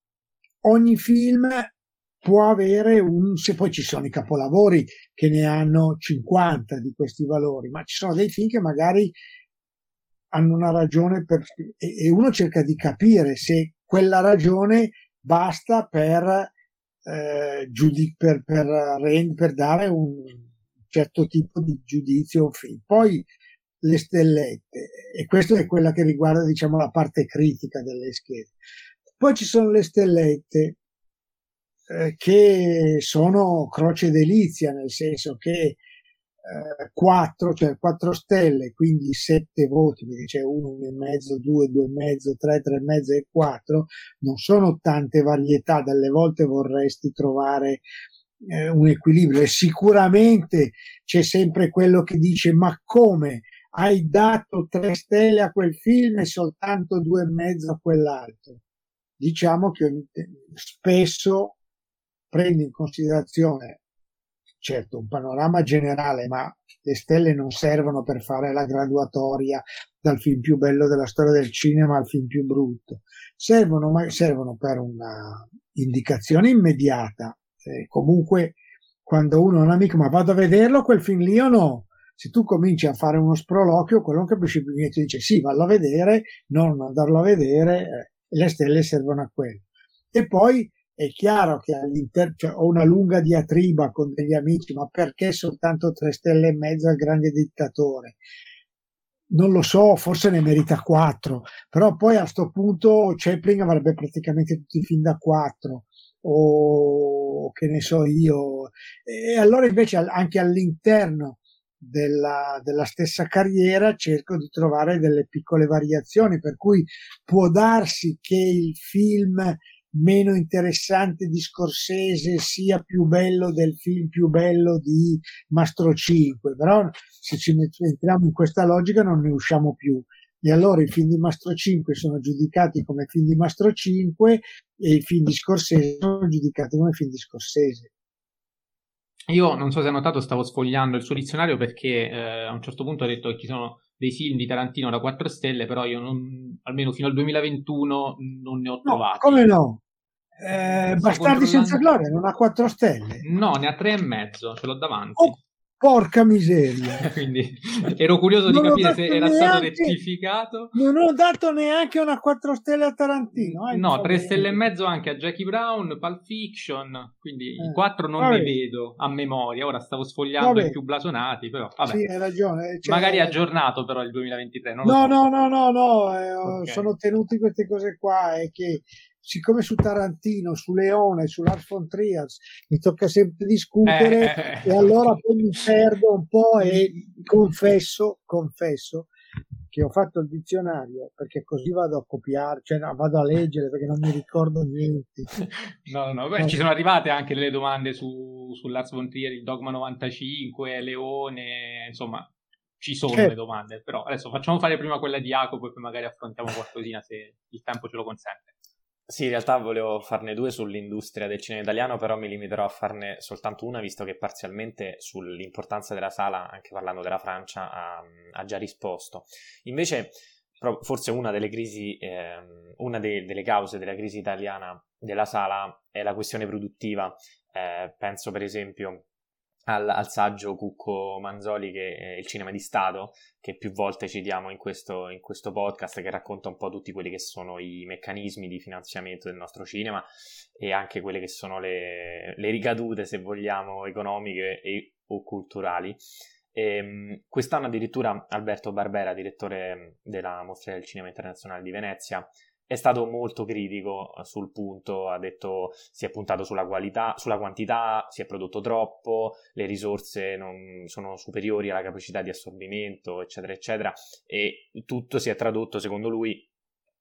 ogni film può avere un, se poi ci sono i capolavori che ne hanno 50 di questi valori, ma ci sono dei film che magari hanno una ragione per, e, uno cerca di capire se quella ragione basta per, eh, giudic, per, per, per dare un certo tipo di giudizio un film. Poi le stellette, e questa è quella che riguarda diciamo la parte critica delle schede. Poi ci sono le stellette eh, che sono croce delizia, nel senso che eh, 4, cioè 4 stelle, quindi 7 voti, perché c'è 1, 1,5, 2, 2,5, 3, 3,5 e 4, non sono tante varietà, dalle volte vorresti trovare eh, un equilibrio e sicuramente c'è sempre quello che dice ma come hai dato 3 stelle a quel film e soltanto 2,5 a quell'altro. Diciamo che spesso prende in considerazione certo un panorama generale, ma le stelle non servono per fare la graduatoria dal film più bello della storia del cinema al film più brutto, servono, ma servono per una indicazione immediata. Eh, comunque, quando uno è un amico, ma vado a vederlo quel film lì o no? Se tu cominci a fare uno sproloquio, quello non capisce più niente, dice sì, vallo a vedere, non andarlo a vedere, eh, le stelle servono a quello. E poi è chiaro che all'interno cioè, ho una lunga diatriba con degli amici, ma perché soltanto tre stelle e mezzo al grande dittatore? Non lo so, forse ne merita quattro, però poi a questo punto Chaplin avrebbe praticamente tutti film da quattro, o che ne so io. E allora invece anche all'interno della, della, stessa carriera cerco di trovare delle piccole variazioni, per cui può darsi che il film meno interessante di Scorsese sia più bello del film più bello di Mastro 5, però se ci entriamo in questa logica non ne usciamo più. E allora i film di Mastro 5 sono giudicati come film di Mastro 5 e i film di Scorsese sono giudicati come film di Scorsese. Io non so se hai notato, stavo sfogliando il suo dizionario perché eh, a un certo punto ha detto che ci sono dei film di Tarantino da 4 stelle, però io non, almeno fino al 2021 non ne ho trovati. No, come no? Eh, Bastardi senza gloria non ha 4 stelle. No, ne ha 3 e mezzo, ce l'ho davanti. Oh, porca miseria. Quindi ero curioso non di capire se era neanche, stato rettificato. Non ho dato neanche una 4 stelle a Tarantino. Eh, no, 3 stelle e mezzo anche a Jackie Brown, Pulp Fiction, quindi eh, i 4 non vabbè. ne vedo a memoria. Ora stavo sfogliando vabbè. i più blasonati, però vabbè. Sì, hai ragione. Cioè, Magari aggiornato però il 2023. no, so. no, no, no, no, eh, okay. sono tenuti queste cose qua e che siccome su Tarantino, su Leone, su Lars von Trier mi tocca sempre discutere eh, e allora poi mi perdo un po' e confesso, confesso che ho fatto il dizionario perché così vado a copiare, cioè no, vado a leggere perché non mi ricordo niente. No, no, beh, no. ci sono arrivate anche delle domande su, su Lars von Trier, il Dogma 95, Leone, insomma, ci sono certo. le domande, però adesso facciamo fare prima quella di Jacopo e poi magari affrontiamo qualcosina se il tempo ce lo consente. Sì, in realtà volevo farne due sull'industria del cinema italiano, però mi limiterò a farne soltanto una, visto che parzialmente sull'importanza della sala, anche parlando della Francia, ha, ha già risposto. Invece, forse una delle crisi, eh, una de- delle cause della crisi italiana della sala è la questione produttiva. Eh, penso per esempio al, al, saggio Cucco Manzoli che è il cinema di Stato, che più volte citiamo in questo, in questo, podcast, che racconta un po' tutti quelli che sono i meccanismi di finanziamento del nostro cinema e anche quelle che sono le, le ricadute, se vogliamo, economiche e, o culturali. E, ehm, quest'anno addirittura Alberto Barbera, direttore della Mostra del Cinema Internazionale di Venezia, è stato molto critico eh, sul punto, ha detto si è puntato sulla qualità, sulla quantità, si è prodotto troppo, le risorse non sono superiori alla capacità di assorbimento, eccetera, eccetera, e tutto si è tradotto, secondo lui,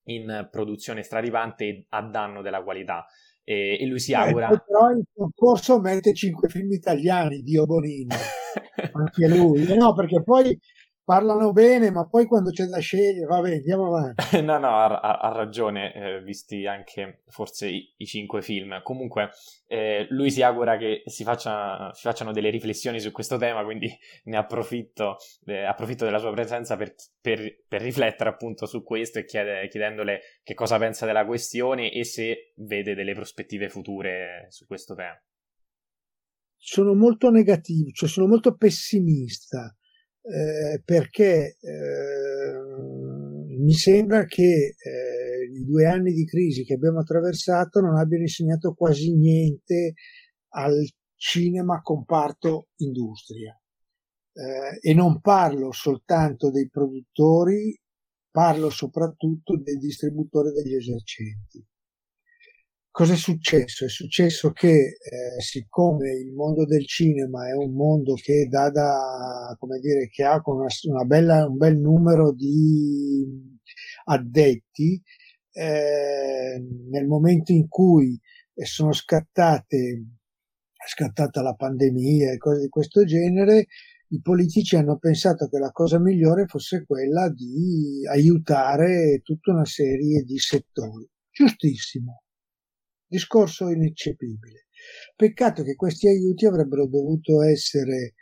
in produzione straripante a danno della qualità. E, e lui si augura... Eh, però in concorso mette cinque film italiani, Dio Bonino, anche lui. Eh, no, perché poi parlano bene, ma poi quando c'è da scegliere, vabbè, andiamo avanti. no, no, ha, ha ragione, eh, visti anche forse i, i cinque film. Comunque, eh, lui si augura che si, faccia, si, facciano delle riflessioni su questo tema, quindi ne approfitto, eh, approfitto della sua presenza per, per, per, riflettere appunto su questo e chiede, chiedendole che cosa pensa della questione e se vede delle prospettive future su questo tema. Sono molto negativo, cioè sono molto pessimista eh, perché eh, mi sembra che eh, i due anni di crisi che abbiamo attraversato non abbiano insegnato quasi niente al cinema comparto industria. Eh, e non parlo soltanto dei produttori, parlo soprattutto dei distributori degli esercenti. Cosa è successo? È successo che eh, siccome il mondo del cinema è un mondo che dà da, come dire, che ha una, una bella, un bel numero di addetti, eh, nel momento in cui sono scattate, è scattata la pandemia e cose di questo genere, i politici hanno pensato che la cosa migliore fosse quella di aiutare tutta una serie di settori. Giustissimo Discorso ineccepibile. Peccato che questi aiuti avrebbero dovuto essere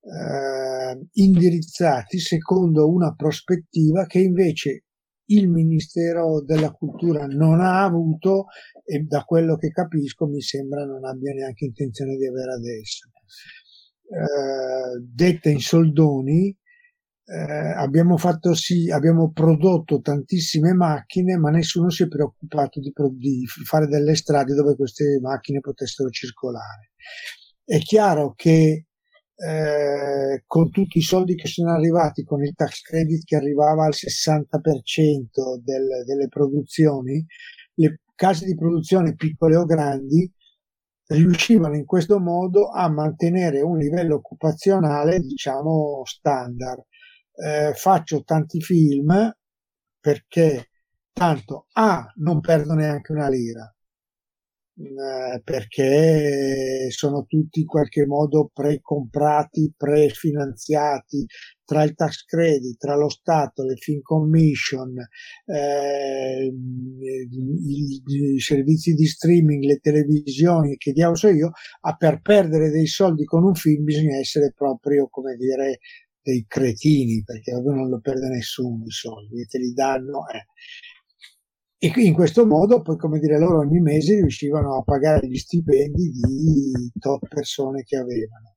eh, indirizzati secondo una prospettiva che invece il Ministero della Cultura non ha avuto e da quello che capisco mi sembra non abbia neanche intenzione di avere adesso. Eh, detta in soldoni, eh, abbiamo fatto sì, abbiamo prodotto tantissime macchine, ma nessuno si è preoccupato di, di fare delle strade dove queste macchine potessero circolare. È chiaro che eh, con tutti i soldi che sono arrivati, con il tax credit che arrivava al 60% del, delle produzioni, le case di produzione piccole o grandi riuscivano in questo modo a mantenere un livello occupazionale, diciamo, standard eh, faccio tanti film perché tanto A non perdo neanche una lira. Eh, perché sono tutti in qualche modo pre-comprati, pre-finanziati tra il tax credit, tra lo Stato, le fin commission, eh, i, i, servizi di streaming, le televisioni, che diavolo so io, a per perdere dei soldi con un film bisogna essere proprio, come dire, dei cretini, perché non lo perde nessuno i soldi, e te li danno. Eh. E in questo modo, poi, come dire, loro ogni mese riuscivano a pagare gli stipendi di top persone che avevano.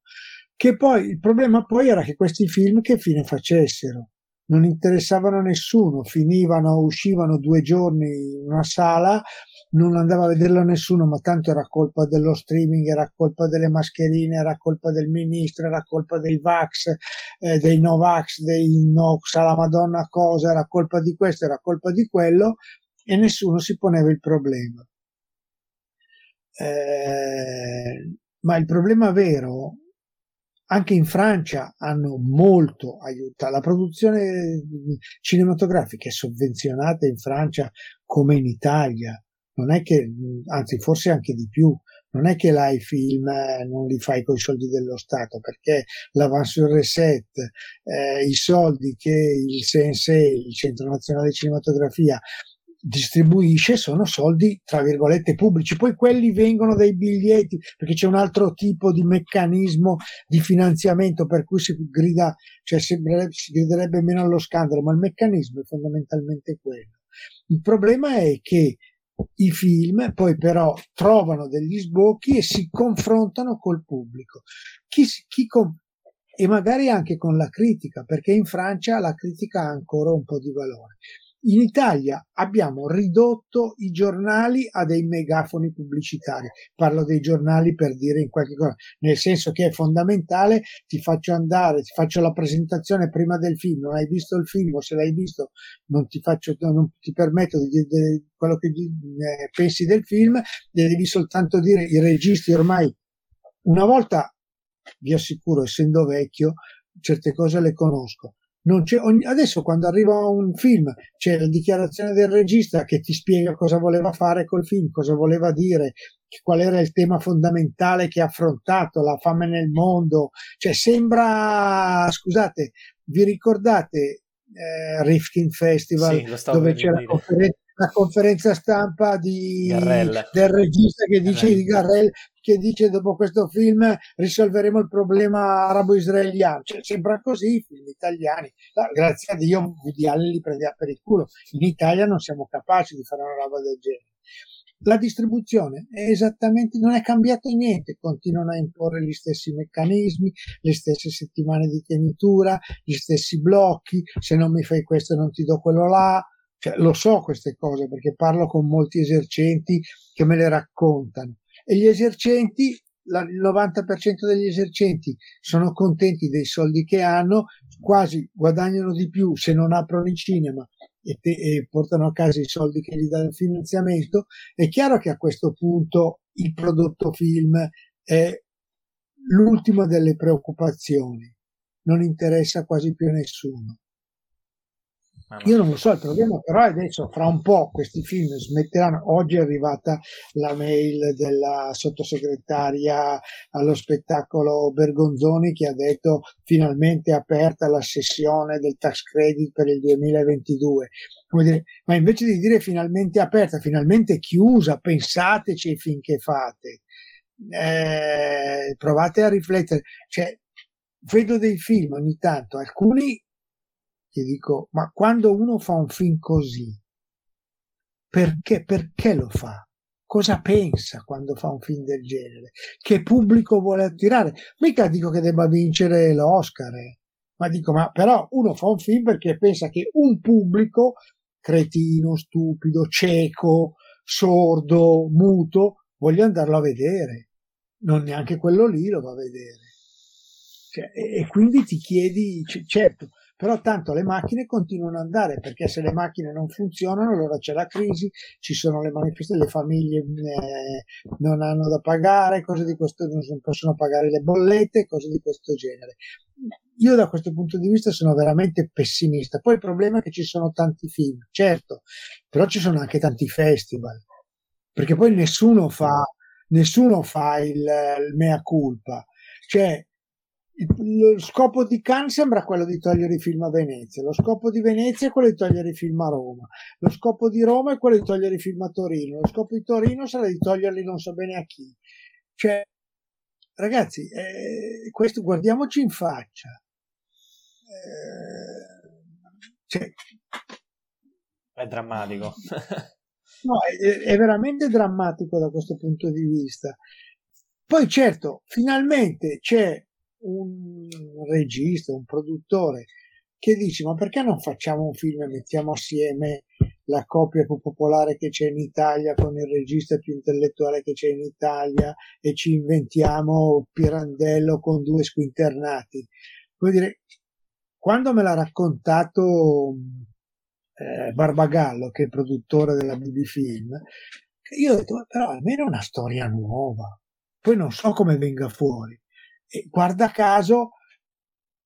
Che poi il problema poi era che questi film che fine facessero? Non interessavano nessuno, finivano, uscivano due giorni in una sala, non andava a vederlo nessuno, ma tanto era colpa dello streaming, era colpa delle mascherine, era colpa del ministro, era colpa dei Vax, eh, dei Novax, dei Nox, alla Madonna cosa, era colpa di questo, era colpa di quello, e nessuno si poneva il problema. Eh, ma il problema vero, anche in Francia hanno molto aiutato, la produzione cinematografica è sovvenzionata in Francia come in Italia, non è che, anzi forse anche di più, non è che là i film eh, non li fai con i soldi dello Stato, perché l'avance sul reset, eh, i soldi che il CNC, il Centro Nazionale di Cinematografia, distribuisce sono soldi tra virgolette pubblici, poi quelli vengono dai biglietti perché c'è un altro tipo di meccanismo di finanziamento per cui si grida, cioè si griderebbe meno allo scandalo, ma il meccanismo è fondamentalmente quello. Il problema è che i film poi però trovano degli sbocchi e si confrontano col pubblico. Chi, chi com- e magari anche con la critica, perché in Francia la critica ha ancora un po' di valore. In Italia abbiamo ridotto i giornali a dei megafoni pubblicitari. Parlo dei giornali per dire in qualche cosa, nel senso che è fondamentale, ti faccio andare, ti faccio la presentazione prima del film, non hai visto il film o se l'hai visto non ti, faccio, non ti permetto di dire quello che eh, pensi del film, devi soltanto dire i registi ormai una volta vi assicuro, essendo vecchio, certe cose le conosco Ogni, adesso quando arriva un film c'è la dichiarazione del regista che ti spiega cosa voleva fare col film, cosa voleva dire, qual era il tema fondamentale che ha affrontato, la fame nel mondo, cioè sembra, scusate, vi ricordate eh, Rifkin Festival sì, dove c'è la conferenza, la conferenza, stampa di, del regista che dice Garrel. di Garrel che dice dopo questo film risolveremo il problema arabo-israeliano. Cioè, sembra così i film italiani. No, grazie a Dio Woody Allen li prendeva per il culo. In Italia non siamo capaci di fare una roba del genere. La distribuzione è esattamente, non è cambiato niente, continuano a imporre gli stessi meccanismi, le stesse settimane di tenitura, gli stessi blocchi, se non mi fai questo non ti do quello là, cioè, lo so queste cose perché parlo con molti esercenti che me le raccontano e gli esercenti, il 90% degli esercenti sono contenti dei soldi che hanno, quasi guadagnano di più se non aprono il cinema e, te, e portano a casa i soldi che gli dà il finanziamento. È chiaro che a questo punto il prodotto film è l'ultima delle preoccupazioni, non interessa quasi più a nessuno. Io non lo so, il problema però è adesso fra un po' questi film smetteranno. Oggi è arrivata la mail della sottosegretaria allo spettacolo Bergonzoni che ha detto finalmente aperta la sessione del tax credit per il 2022. Dire, ma invece di dire finalmente aperta, finalmente chiusa, pensateci finché fate. Eh, provate a riflettere. Cioè, vedo dei film ogni tanto, alcuni che dico, ma quando uno fa un film così, perché, perché lo fa? Cosa pensa quando fa un film del genere? Che pubblico vuole attirare? Mica dico che debba vincere l'Oscar, eh. ma dico, ma però uno fa un film perché pensa che un pubblico cretino, stupido, cieco, sordo, muto, voglia andarlo a vedere. Non neanche quello lì lo va a vedere. Cioè, e, e quindi ti chiedi, c- certo, però tanto le macchine continuano ad andare perché se le macchine non funzionano allora c'è la crisi, ci sono le manifestazioni, le famiglie eh, non hanno da pagare, cose di questo, non possono pagare le bollette, cose di questo genere. Io da questo punto di vista sono veramente pessimista. Poi il problema è che ci sono tanti film, certo, però ci sono anche tanti festival, perché poi nessuno fa, nessuno fa il, il mea culpa. Cioè, lo scopo di Cannes sembra quello di togliere i film a Venezia, lo scopo di Venezia è quello di togliere i film a Roma, lo scopo di Roma è quello di togliere i film a Torino, lo scopo di Torino sarà di toglierli non so bene a chi. Cioè, ragazzi, eh, questo guardiamoci in faccia. Eh, cioè, è drammatico. no, è, è veramente drammatico da questo punto di vista. Poi certo, finalmente c'è un regista, un produttore che dice ma perché non facciamo un film e mettiamo assieme la coppia più popolare che c'è in Italia con il regista più intellettuale che c'è in Italia e ci inventiamo Pirandello con due squinternati. Vuol dire, quando me l'ha raccontato eh, Barbagallo, che è il produttore della BB Film, io ho detto, però almeno una storia nuova. Poi non so come venga fuori. E guarda caso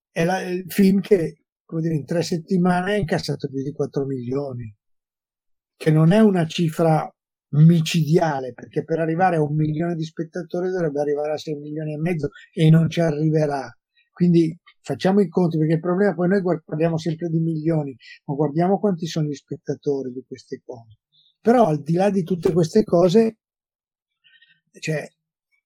è la, il film che dire, in tre settimane ha incassato più di 4 milioni, che non è una cifra micidiale perché per arrivare a un milione di spettatori dovrebbe arrivare a 6 milioni e mezzo e non ci arriverà. Quindi facciamo i conti perché il problema poi noi parliamo sempre di milioni, ma guardiamo quanti sono gli spettatori di queste cose. Però al di là di tutte queste cose, cioè,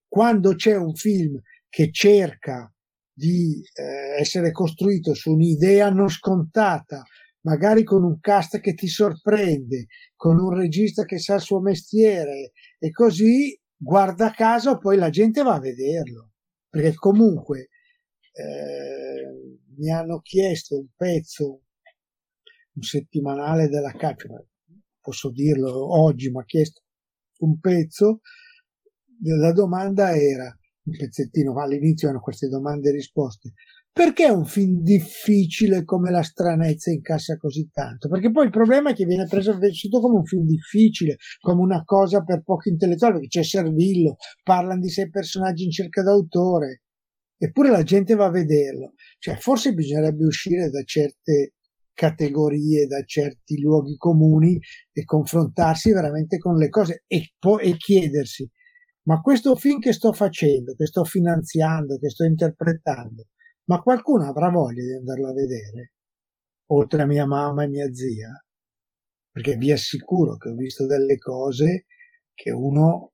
quando c'è un film che cerca di eh, essere costruito su un'idea non scontata, magari con un cast che ti sorprende, con un regista che sa il suo mestiere e così, guarda caso, poi la gente va a vederlo. Perché comunque eh, mi hanno chiesto un pezzo, un settimanale della caccia, posso dirlo oggi, mi ha chiesto un pezzo, la domanda era, un pezzettino, all'inizio erano queste domande e risposte, perché un film difficile come La stranezza incassa così tanto? Perché poi il problema è che viene preso vissuto come un film difficile, come una cosa per pochi intellettuali, perché c'è Servillo, parlano di sei personaggi in cerca d'autore, eppure la gente va a vederlo. Cioè, forse bisognerebbe uscire da certe categorie, da certi luoghi comuni e confrontarsi veramente con le cose e, poi, e chiedersi, ma questo film che sto facendo, che sto finanziando, che sto interpretando, ma qualcuno avrà voglia di andarlo a vedere, oltre a mia mamma e mia zia, perché vi assicuro che ho visto delle cose che uno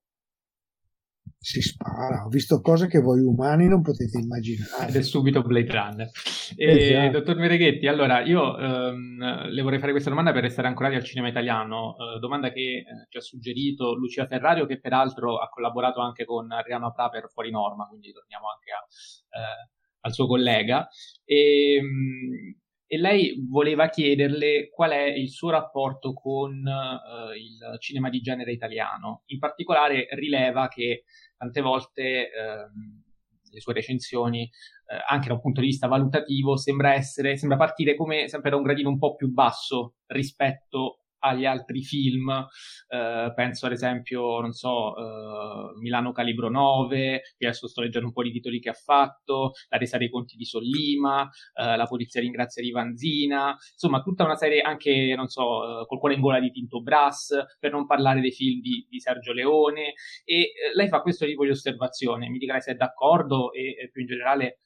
si spara. Ho visto cose che voi umani non potete immaginare. Ed è subito Blade Runner. E, esatto. Dottor Mereghetti, allora io ehm, le vorrei fare questa domanda per restare ancorati al cinema italiano, eh, domanda che eh, ci ha suggerito Lucia Ferrario, che peraltro ha collaborato anche con Ariano Apra per Fuori Norma, quindi torniamo anche a, eh, al suo collega. E, ehm, e lei voleva chiederle qual è il suo rapporto con uh, il cinema di genere italiano. In particolare rileva che tante volte uh, le sue recensioni, uh, anche da un punto di vista valutativo, sembra, essere, sembra partire come sempre da un gradino un po' più basso rispetto agli altri film, eh, penso ad esempio, non so, eh, Milano Calibro 9, che adesso sto leggendo un po' di titoli che ha fatto, La resa dei conti di Sollima, eh, La polizia ringrazia di Vanzina, insomma tutta una serie anche, non so, eh, col cuore in gola di Tinto Brass, per non parlare dei film di, di Sergio Leone, e eh, lei fa questo tipo di osservazione, mi dica se è d'accordo e, e più in generale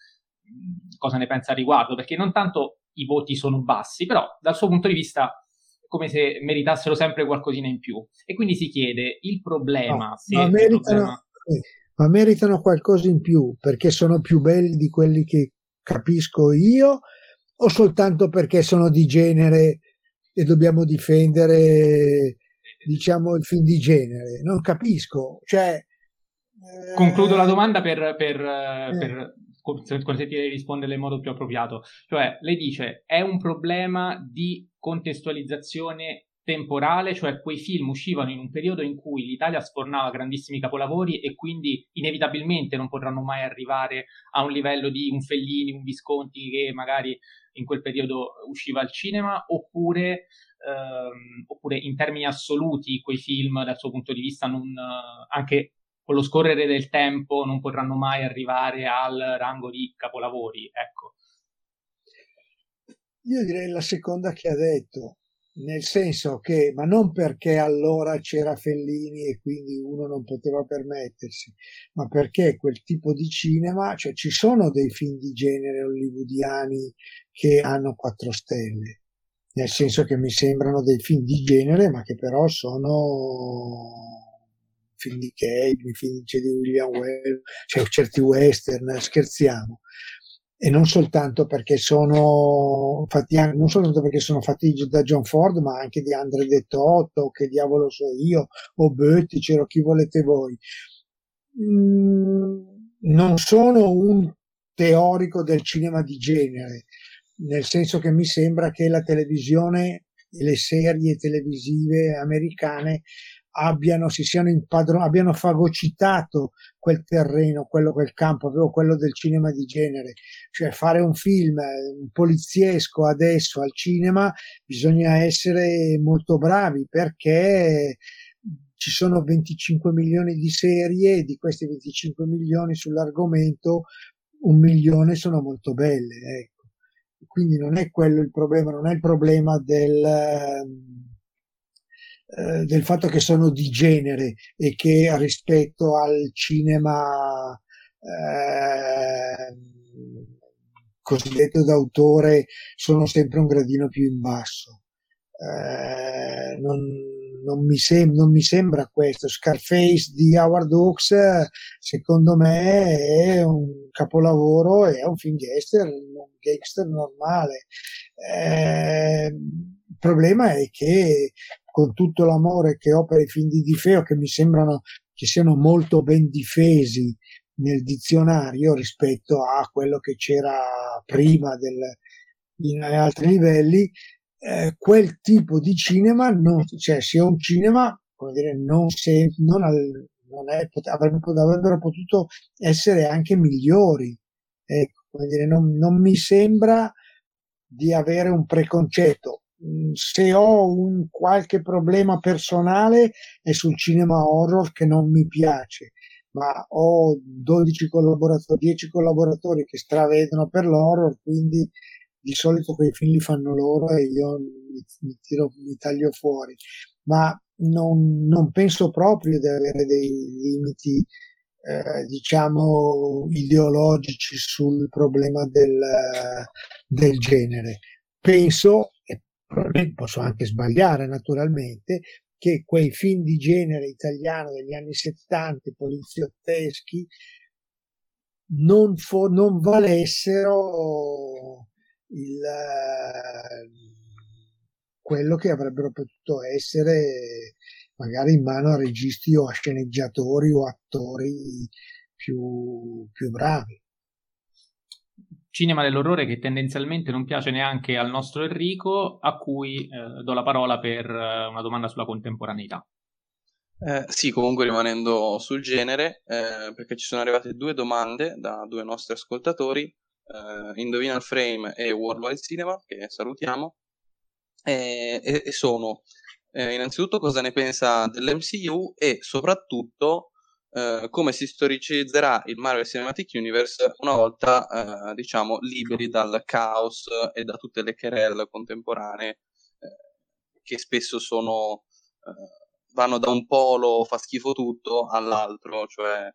cosa ne pensa a riguardo, perché non tanto i voti sono bassi, però dal suo punto di vista come se meritassero sempre qualcosina in più. E quindi si chiede il problema. No, ma, meritano, problema... ma meritano qualcosa in più perché sono più belli di quelli che capisco io o soltanto perché sono di genere e dobbiamo difendere diciamo il film di genere non capisco cioè concludo la eh, domanda per, per, eh. per consentire di risponderle in modo più appropriato. Cioè, lei dice è un problema di contestualizzazione temporale, cioè quei film uscivano in un periodo in cui l'Italia sfornava grandissimi capolavori e quindi inevitabilmente non potranno mai arrivare a un livello di un Fellini, un Visconti che magari in quel periodo usciva al cinema, oppure, ehm, oppure in termini assoluti quei film dal suo punto di vista non, anche con lo scorrere del tempo non potranno mai arrivare al rango di capolavori. Ecco. Io direi la seconda che ha detto, nel senso che, ma non perché allora c'era Fellini e quindi uno non poteva permettersi, ma perché quel tipo di cinema, cioè ci sono dei film di genere hollywoodiani che hanno quattro stelle, nel senso che mi sembrano dei film di genere, ma che però sono film di Cage, film di William Well, cioè certi western, scherziamo. E non soltanto perché sono fatti, non soltanto perché sono fatti da John Ford, ma anche di Andre De Toto, che diavolo so io, o Bötticher, o chi volete voi. Mm, non sono un teorico del cinema di genere, nel senso che mi sembra che la televisione le serie televisive americane abbiano, si siano impadron- abbiano fagocitato quel terreno, quello, quel campo, proprio quello del cinema di genere. Cioè fare un film un poliziesco adesso al cinema bisogna essere molto bravi perché ci sono 25 milioni di serie e di questi 25 milioni sull'argomento un milione sono molto belle. Ecco. Quindi non è quello il problema, non è il problema del eh, del fatto che sono di genere e che rispetto al cinema eh, cosiddetto d'autore sono sempre un gradino più in basso. Eh, non, non, mi sem- non, mi sembra questo. Scarface di Howard Hawks, secondo me, è un capolavoro, è un film gangster, un gangster normale. Eh, il problema è che con tutto l'amore che ho per i film di Di Feo, che mi sembrano che siano molto ben difesi nel dizionario rispetto a quello che c'era prima del, in altri livelli, eh, quel tipo di cinema, non, cioè sia un cinema, come dire, non, se, non, al, non è, avrebbero, avrebbero, potuto essere anche migliori. Ecco, come dire, non, non mi sembra di avere un preconcetto. Mm, se ho un qualche problema personale è sul cinema horror che non mi piace ma ho 12 collaboratori, 10 collaboratori che stravedono per l'horror, quindi di solito quei film li fanno loro e io mi, mi, tiro, mi taglio fuori. Ma non, non, penso proprio di avere dei limiti, eh, diciamo, ideologici sul problema del, del genere. Penso, probabilmente posso anche sbagliare naturalmente, che quei film di genere italiano degli anni 70, poliziotteschi, non, fo- non valessero il, quello che avrebbero potuto essere magari in mano a registi o a sceneggiatori o attori più, più bravi cinema dell'orrore che tendenzialmente non piace neanche al nostro Enrico, a cui eh, do la parola per eh, una domanda sulla contemporaneità. Eh, sì, comunque rimanendo sul genere, eh, perché ci sono arrivate due domande da due nostri ascoltatori, eh, Indovina il Frame e Worldwide Cinema, che salutiamo, e, e, sono eh, innanzitutto cosa ne pensa dell'MCU e soprattutto eh, come si storicizzerà il Marvel Cinematic Universe una volta, eh, diciamo, liberi dal caos e da tutte le querelle contemporanee eh, che spesso sono, vanno da un polo fa schifo tutto all'altro, cioè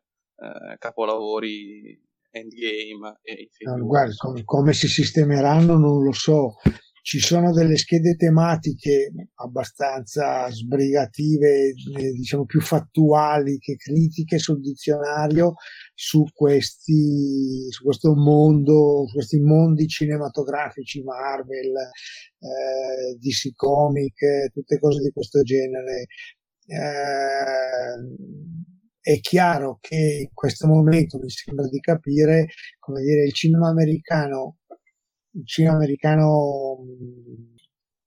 capolavori Endgame e no, guarda, com- come si sistemeranno non lo so ci sono delle schede tematiche abbastanza sbrigative, eh, diciamo più fattuali che critiche sul dizionario su questi, su questo mondo, su questi mondi cinematografici, Marvel, eh, DC Comic, tutte cose di questo genere. Eh, è chiaro che in questo momento mi sembra di capire, come dire, il cinema americano il cinema americano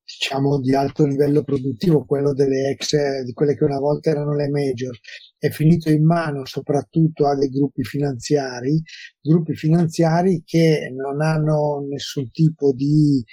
diciamo di alto livello produttivo, quello delle ex, di quelle che una volta erano le major, è finito in mano soprattutto a dei gruppi finanziari, gruppi finanziari che non hanno nessun tipo di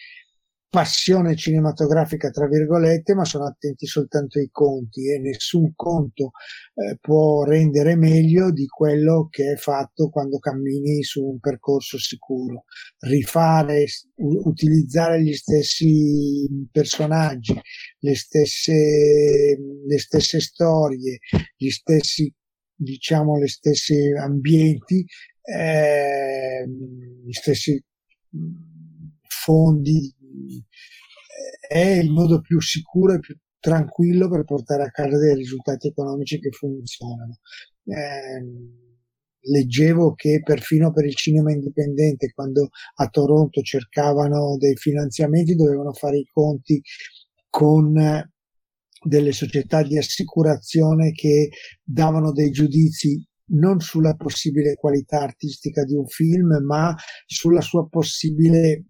passione cinematografica, tra virgolette, ma sono attenti soltanto ai conti e nessun conto eh, può rendere meglio di quello che è fatto quando cammini su un percorso sicuro. Rifare, u- utilizzare gli stessi personaggi, le stesse, le stesse storie, gli stessi, diciamo, le stesse ambienti, eh, gli stessi fondi è il modo più sicuro e più tranquillo per portare a casa dei risultati economici che funzionano. Eh, leggevo che perfino per il cinema indipendente, quando a Toronto cercavano dei finanziamenti, dovevano fare i conti con delle società di assicurazione che davano dei giudizi non sulla possibile qualità artistica di un film, ma sulla sua possibile eh,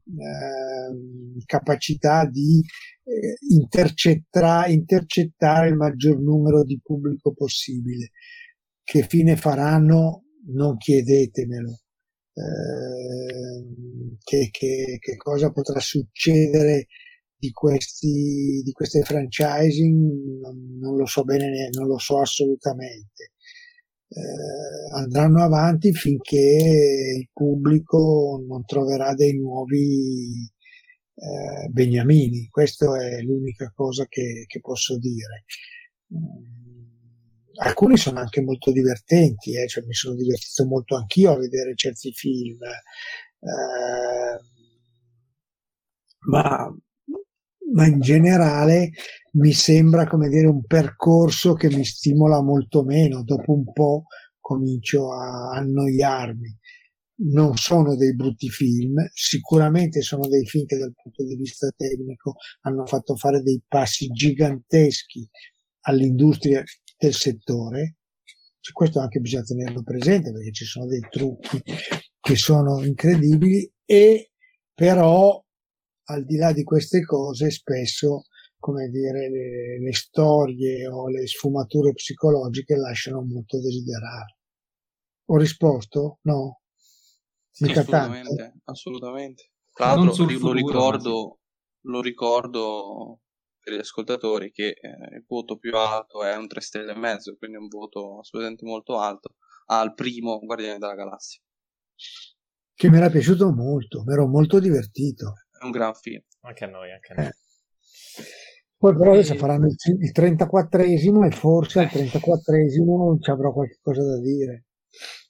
capacità di eh, intercettare, intercettare il maggior numero di pubblico possibile. Che fine faranno? Non chiedetemelo. Eh, che, che, che, cosa potrà succedere di, questi, di queste franchising non, non lo so bene, non lo so assolutamente eh, andranno avanti finché il pubblico non troverà dei nuovi, eh, Beniamini. Questa è l'unica cosa che, che posso dire. Mm, alcuni sono anche molto divertenti, eh, cioè mi sono divertito molto anch'io a vedere certi film, eh, ma, ma, in generale mi sembra come dire un percorso che mi stimola molto meno, dopo un po' comincio a annoiarmi non sono dei brutti film, sicuramente sono dei film che dal punto di vista tecnico hanno fatto fare dei passi giganteschi all'industria del settore. Questo anche bisogna tenerlo presente perché ci sono dei trucchi che sono incredibili e però al di là di queste cose spesso come dire le, le storie o le sfumature psicologiche lasciano molto desiderare. Ho risposto? No? Sì, assolutamente, assolutamente. Tra l'altro lo ricordo, lo ricordo per gli ascoltatori che eh, il voto più alto è un 3 stelle e mezzo, quindi un voto assolutamente molto alto al primo Guardiani della Galassia. Che mi era piaciuto molto, mi ero molto divertito. È un gran film. Anche a noi, anche a noi. Eh. Poi però adesso faranno il, il 34esimo e forse al 34esimo ci avrò qualche cosa da dire.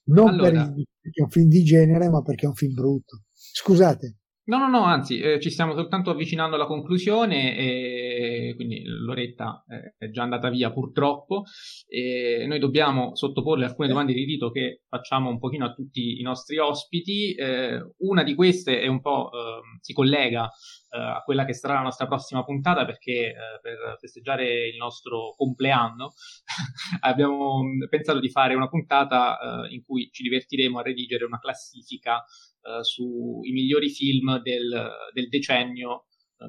Non allora, per il, perché è un film di genere, ma perché è un film brutto. Scusate. No, no, no, anzi, eh, ci stiamo soltanto avvicinando alla conclusione, e quindi Loretta eh, è già andata via purtroppo, e noi dobbiamo sottoporle alcune domande di rito che facciamo un pochino a tutti i nostri ospiti. Eh, una di queste è un po', ehm, si collega eh, a quella che sarà la nostra prossima puntata perché eh, per festeggiare il nostro compleanno abbiamo pensato di fare una puntata eh, in cui ci divertiremo a redigere una classifica eh, sui migliori film del, del decennio 1990-1999.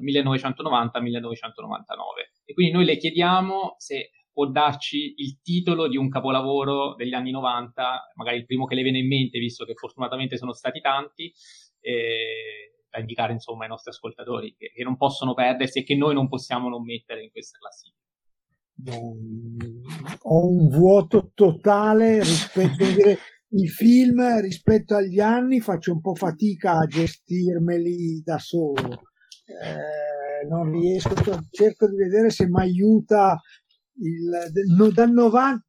Eh, e quindi noi le chiediamo se può darci il titolo di un capolavoro degli anni 90, magari il primo che le viene in mente, visto che fortunatamente sono stati tanti, eh, da indicare insomma ai nostri ascoltatori, che, che, non possono perdersi e che noi non possiamo non mettere in questa classifica. Ho un vuoto totale rispetto a dire i film rispetto agli anni faccio un po' fatica a gestirmeli da solo. Eh, non riesco, cerco di vedere se mi aiuta il, no, dal 90.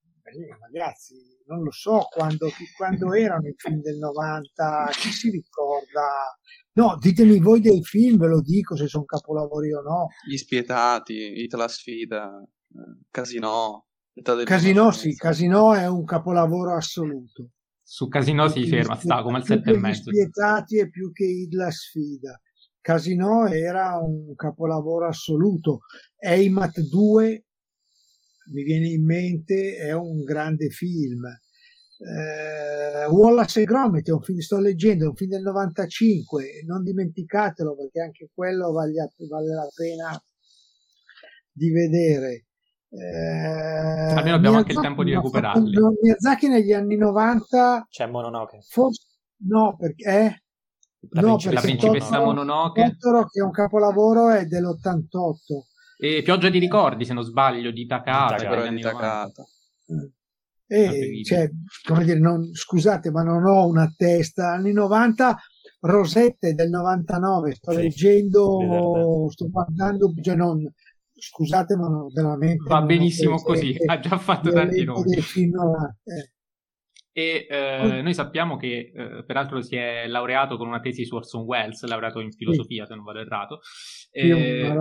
Ragazzi, non lo so quando, quando erano i film del 90, chi si ricorda? No, ditemi voi dei film, ve lo dico se sono capolavori o no. Gli spietati, Itala sfida, eh, Casino. Casino sì, Casino è un capolavoro assoluto. Su Casino si ferma, sta come al 7 e mezzo. Spietati è più che la sfida. Casino era un capolavoro assoluto. Eimat 2 mi viene in mente, è un grande film. Eh, Wallace e Gromit è un film, sto leggendo, è un film del 95, non dimenticatelo perché anche quello vale, vale la pena di vedere. Eh, Almeno abbiamo Miyazaki anche il tempo di recuperarli. Fatto, Miyazaki negli anni 90 c'è Mononoke. Forse, no, perché eh, la, no, princip- la principessa Totoro, Mononoke Totoro, che è un capolavoro è dell'88 e Pioggia di ricordi se non sbaglio di Takata, Takata, di Takata. E, cioè, come dire, non, scusate ma non ho una testa anni 90 Rosette del 99 sto sì, leggendo sto guardando cioè non, scusate, ma non, veramente. Va benissimo così, ha già fatto tanti nomi. Eh. E eh, noi sappiamo che eh, peraltro si è laureato con una tesi su Orson Welles, laureato in filosofia, sì. se non vado errato. Eh,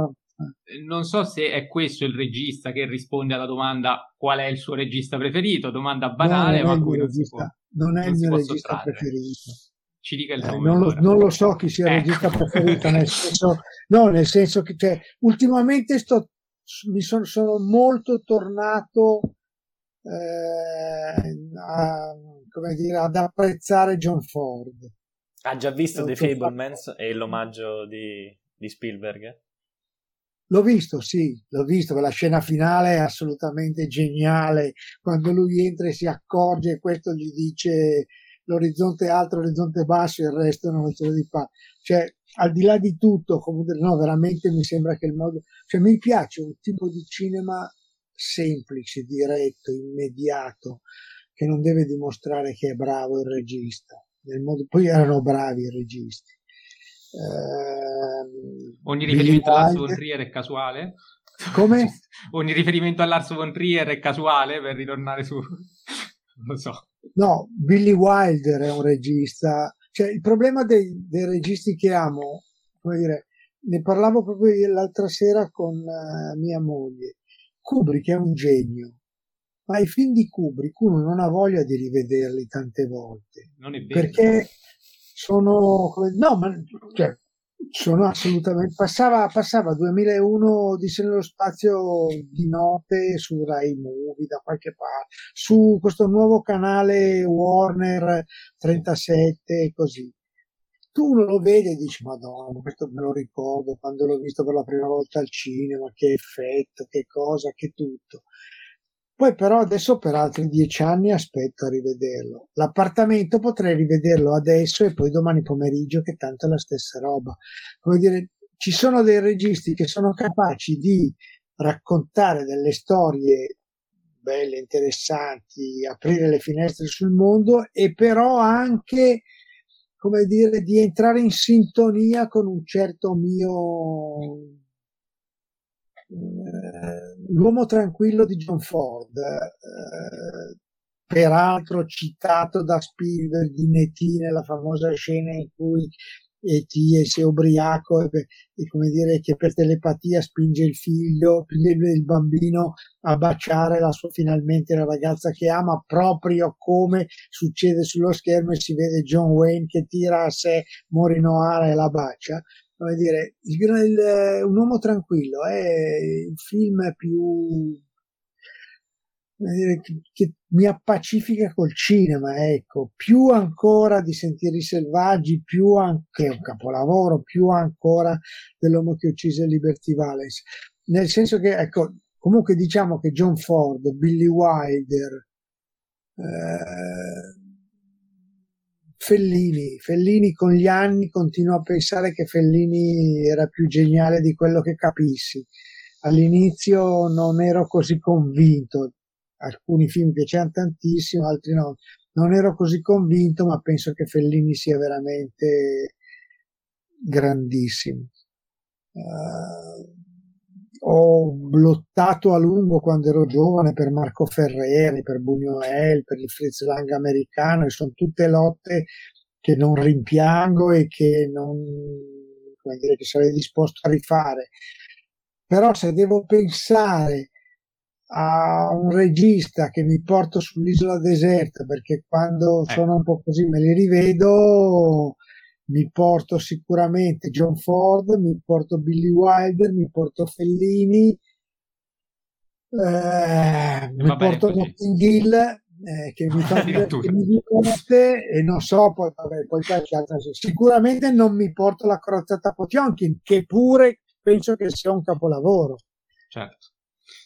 non so se è questo il regista che risponde alla domanda qual è il suo regista preferito, domanda banale, no, ma cui non, può, non è il mio regista sottrarre. preferito. Ci dica il eh, nome. non, lo, non, lo, so chi sia il ecco. regista preferito, nel senso, no, nel senso che cioè, ultimamente sto, mi sono, sono molto tornato eh, a, come dire, ad apprezzare John Ford. Ha gia visto The Fablemans e l'omaggio di, di Spielberg? L'ho visto, sì, l'ho visto, la scena finale è assolutamente geniale, quando lui entra e si accorge e questo gli dice l'orizzonte alto, l'orizzonte basso e il resto non ce lo di fa. Cioè, al di là di tutto, comunque, no, veramente mi sembra che il modo, cioè mi piace un tipo di cinema semplice, diretto, immediato, che non deve dimostrare che è bravo il regista. Modo, poi erano bravi i registi. Eh, Ogni riferimento a Lars von Trier è casuale? Come? Ogni riferimento a Lars von Trier è casuale per ritornare su... non lo so. No, Billy Wilder è un regista. Cioè, il problema dei, dei registi che amo, come dire, ne parlavo proprio l'altra sera con uh, mia moglie. Kubrick è un genio, ma i film di Kubrick uno non ha voglia di rivederli tante volte. Non è vero. Perché sono, no, ma cioè, sono assolutamente, passava, passava 2001 di nello spazio di notte su Rai Movie da qualche parte, su questo nuovo canale Warner 37 e così. Tu lo vedi e dici, madonna, questo me lo ricordo quando l'ho visto per la prima volta al cinema, che effetto, che cosa, che tutto. Poi però adesso per altri dieci anni aspetto a rivederlo. L'appartamento potrei rivederlo adesso e poi domani pomeriggio che tanto è la stessa roba. Come dire, ci sono dei registi che sono capaci di raccontare delle storie belle, interessanti, aprire le finestre sul mondo e però anche come dire di entrare in sintonia con un certo mio l'uomo tranquillo di John Ford, eh, peraltro citato da Spielberg in E.T. nella famosa scena in cui E.T. si è ubriaco e, e, come dire che per telepatia spinge il figlio, il bambino a baciare la sua, finalmente la ragazza che ama, proprio come succede sullo schermo e si vede John Wayne che tira a sé Morinoara e la bacia come dire, il, il, Un uomo tranquillo è il film più dire, che, che, mi appacifica col cinema, ecco, più ancora di Sentieri Selvaggi, più anche un capolavoro, più ancora dell'uomo che uccise Liberty Valens. Nel senso che, ecco, comunque diciamo che John Ford, Billy Wilder, eh, Fellini. Fellini con gli anni continuo a pensare che Fellini era più geniale di quello che capissi. All'inizio non ero così convinto, alcuni film piacevano tantissimo, altri no. Non ero così convinto, ma penso che Fellini sia veramente grandissimo. Uh, ho lottato a lungo quando ero giovane per Marco Ferreri, per Buñuel, per il Fritz Lang americano e sono tutte lotte che non rimpiango e che non, come dire, che sarei disposto a rifare. Però se devo pensare a un regista che mi porto sull'isola deserta perché quando eh. sono un po' così me li rivedo mi porto sicuramente John Ford, mi porto Billy Wilder, mi porto Fellini, eh, mi porto Notting Hill eh, che mi fa che mi diverte e non so poi, vabbè, poi qualche altra sicuramente non mi porto la crozzata Potionkin che pure penso che sia un capolavoro. Certo.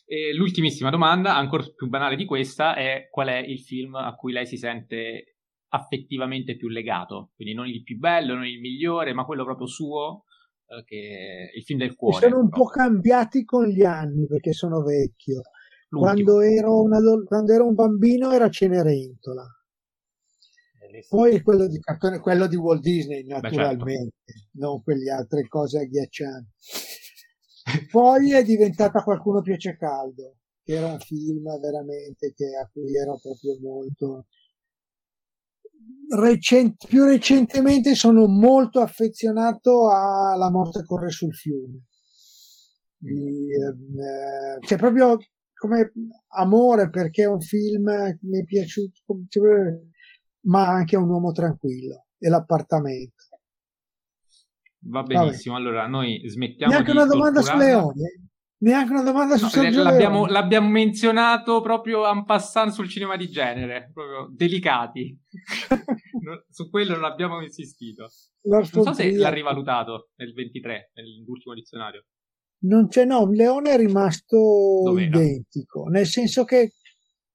E l'ultimissima domanda, ancora più banale di questa, è qual è il film a cui lei si sente affettivamente più legato, quindi non il più bello, non il migliore, ma quello proprio suo, eh, che è il film del cuore. sono un proprio. po' cambiati con gli anni perché sono vecchio. Quando ero, una, quando ero, un bambino era Cenerentola. Poi quello di, cartone, quello di Walt Disney, naturalmente, Beh, certo. non quelle altre cose agghiaccianti. Poi è diventata Qualcuno piace caldo, che era un film veramente che, a cui ero proprio molto recent- più recentemente sono molto affezionato a La morte corre sul fiume. Di, eh, c'è proprio come amore perché è un film che mi è piaciuto, ma anche un uomo tranquillo e l'appartamento. Va benissimo, Vabbè. allora noi smettiamo Neanche una domanda su Leone. Neanche una domanda su no, Sergio l'abbiamo, l'abbiamo, menzionato proprio en passant sul cinema di genere, proprio delicati. su quello non abbiamo insistito. non so se l'ha rivalutato nel 23, nell'ultimo dizionario. Non c'è, no, Leone è rimasto Dov'era? identico, nel senso che...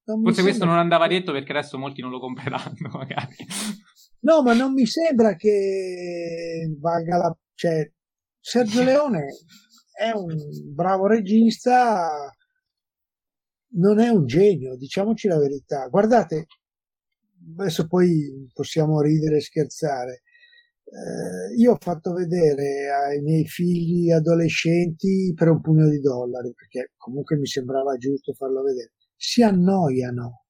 Forse questo non andava detto perché adesso molti non lo compreranno, magari. No, ma non mi sembra che valga la... Cioè, Sergio Leone è un bravo regista, non è un genio, diciamoci la verità. Guardate, adesso poi possiamo ridere e scherzare. eh, io ho fatto vedere ai miei figli adolescenti per un pugno di dollari, perché comunque mi sembrava giusto farlo vedere. Si annoiano,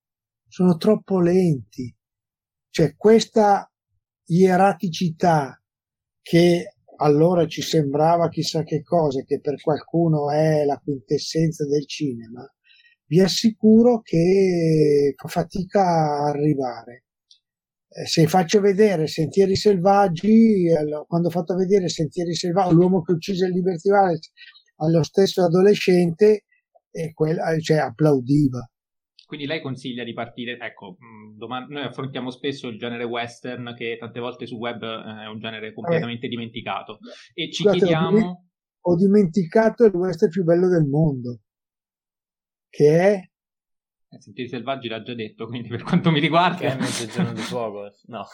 sono troppo lenti. Cioè questa ieraticità che allora ci sembrava chissà che cosa, che per qualcuno è la quintessenza del cinema, vi assicuro che fa fatica a arrivare. Eh, se faccio vedere Sentieri Selvaggi, quando ho fatto vedere Sentieri Selvaggi, l'uomo che uccise il Liberty Valance allo stesso adolescente, e quella, cioè, applaudiva. Quindi lei consiglia di partire, ecco, mm, domani, noi affrontiamo spesso il genere western che tante volte su web eh, è un genere completamente eh. dimenticato e ci Scusate, chiediamo... Ho dimenticato il western più bello del mondo, che è... Eh, Sentieri Selvaggi l'ha già detto, quindi per quanto mi riguarda... Che è Mezzogiorno di Fuoco, no.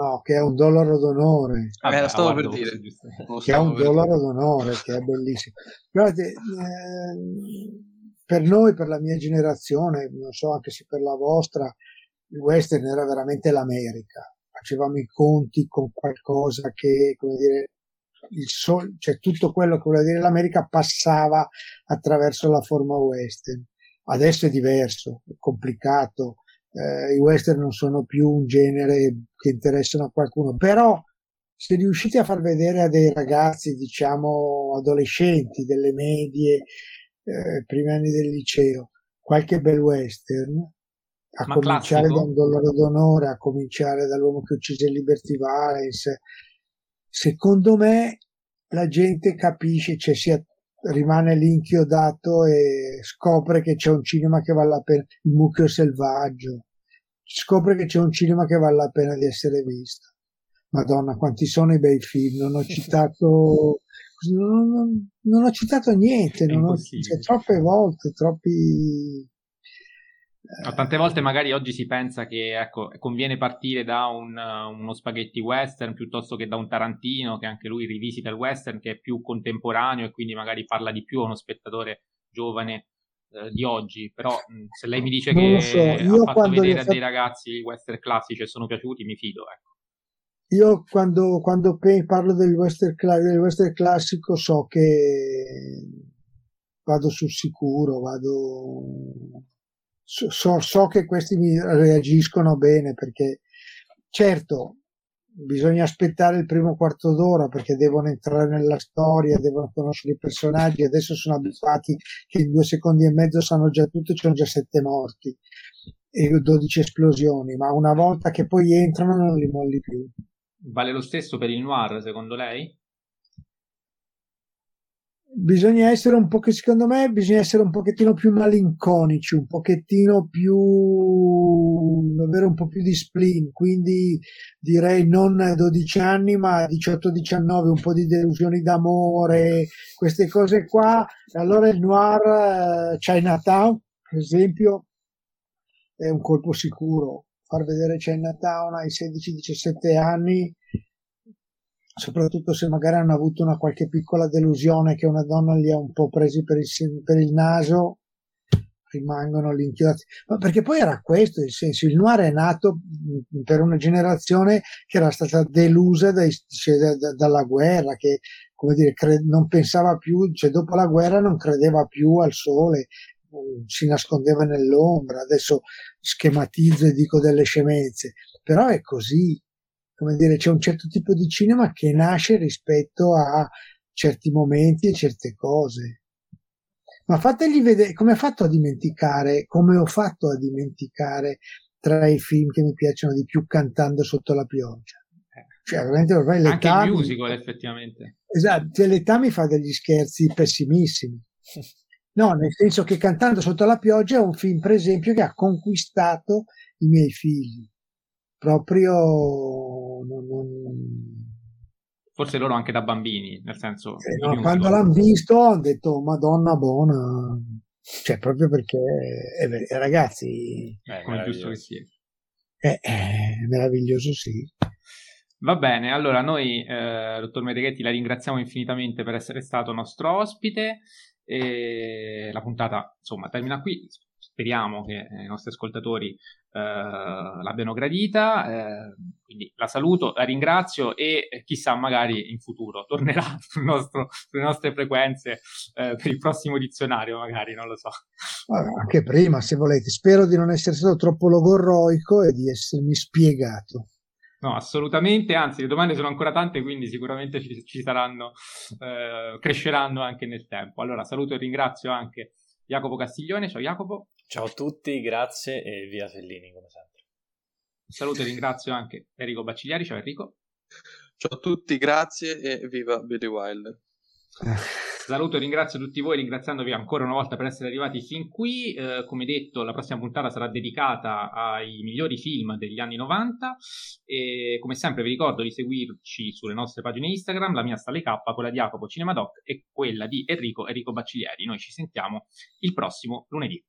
No, che è un dollaro d'onore. Ah, beh, lo stavo per dire. Che è un dollaro d'onore, che è bellissimo. Guardate, eh, per noi, per la mia generazione, non so anche se per la vostra, il western era veramente l'America. Facevamo i conti con qualcosa che, come dire, sol, cioè tutto quello che vuole dire l'America passava attraverso la forma western. Adesso è diverso, è complicato. Eh, I western non sono più un genere che interessano a qualcuno, però se riuscite a far vedere a dei ragazzi, diciamo, adolescenti, delle medie, eh, primi anni del liceo, qualche bel western, a Ma cominciare classico? da un dollaro d'onore, a cominciare dall'uomo che uccise Liberty Valens, secondo me la gente capisce, cioè si rimane lì inchiodato e scopre che c'è un cinema che vale la pena, il mucchio selvaggio, scopre che c'è un cinema che vale la pena di essere visto. Madonna, quanti sono i bei film, non ho citato non, non, non ho citato niente, ho, cioè, troppe volte, troppi... No, tante volte magari oggi si pensa che ecco, conviene partire da un, uno spaghetti western piuttosto che da un Tarantino che anche lui rivisita il western che è più contemporaneo e quindi magari parla di più a uno spettatore giovane eh, di oggi però se lei mi dice non che so. ha fatto vedere a fatto... dei ragazzi i western classici e sono piaciuti mi fido ecco io quando, quando parlo del western, del western classico so che vado sul sicuro, vado, so, so che questi mi reagiscono bene perché certo bisogna aspettare il primo quarto d'ora perché devono entrare nella storia, devono conoscere i personaggi, adesso sono abituati che in due secondi e mezzo sanno già tutto e ci sono già sette morti e 12 esplosioni, ma una volta che poi entrano non li molli più. Vale lo stesso per il noir, secondo lei? Bisogna essere un po' che secondo me bisogna essere un pochettino più malinconici, un pochettino più avere un po' più di spleen, quindi direi non 12 anni ma 18-19, un po' di delusioni d'amore, queste cose qua. Allora il noir uh, Chinatown, per esempio, è un colpo sicuro far vedere Chinatown ai 16-17 anni, soprattutto se magari hanno avuto una qualche piccola delusione che una donna li ha un po' presi per il, per il naso, rimangono lì inchiodati. Ma perché poi era questo il senso, il noir è nato per una generazione che era stata delusa dai, cioè, da, da, dalla guerra, che come dire, cre- non pensava più, cioè dopo la guerra non credeva più al sole, si nascondeva nell'ombra, adesso schematizzo e dico delle scemenze, però è così, come dire, c'è un certo tipo di cinema che nasce rispetto a certi momenti e certe cose. Ma fategli vedere come ha fatto a dimenticare, come ho fatto a dimenticare tra i film che mi piacciono di più cantando sotto la pioggia. Cioè, veramente ormai l'età. Anche il musical, effettivamente. Esatto, cioè, l'età mi fa degli scherzi pessimissimi. No, nel senso che Cantando sotto la pioggia è un film, per esempio, che ha conquistato i miei figli. Proprio... Non, non... Forse loro anche da bambini, nel senso... Eh, no, quando l'hanno visto hanno detto, Madonna buona. Cioè, proprio perché, eh, ragazzi... Eh, come giusto che sia. È, è meraviglioso, sì. Va bene, allora noi, eh, dottor Medeghetti, la ringraziamo infinitamente per essere stato nostro ospite. E la puntata, insomma, termina qui. speriamo che i nostri ascoltatori eh, l'abbiano gradita. Eh, quindi la saluto, la ringrazio e chissà, magari in futuro tornerà nostro, sulle nostre frequenze eh, per il prossimo dizionario, magari, non lo so. Anche prima, se volete. Spero di non essere stato troppo logorroico e di essermi spiegato. No, assolutamente, anzi le domande sono ancora tante, quindi sicuramente ci, ci saranno, eh, cresceranno anche nel tempo. Allora saluto e ringrazio anche Jacopo Castiglione, ciao Jacopo. Ciao a tutti, grazie e via Fellini come sempre. Saluto e ringrazio anche Enrico Baccigliari, ciao Enrico. Ciao a tutti, grazie e viva Billy Wilder. Saluto e ringrazio tutti voi, ringraziandovi ancora una volta per essere arrivati fin qui. Eh, come detto, la prossima puntata sarà dedicata ai migliori film degli anni 90 e come sempre vi ricordo di seguirci sulle nostre pagine Instagram, la mia Stale K, quella di Jacopo Cinemadoc e quella di Enrico Enrico Bacciglieri. Noi ci sentiamo il prossimo lunedì.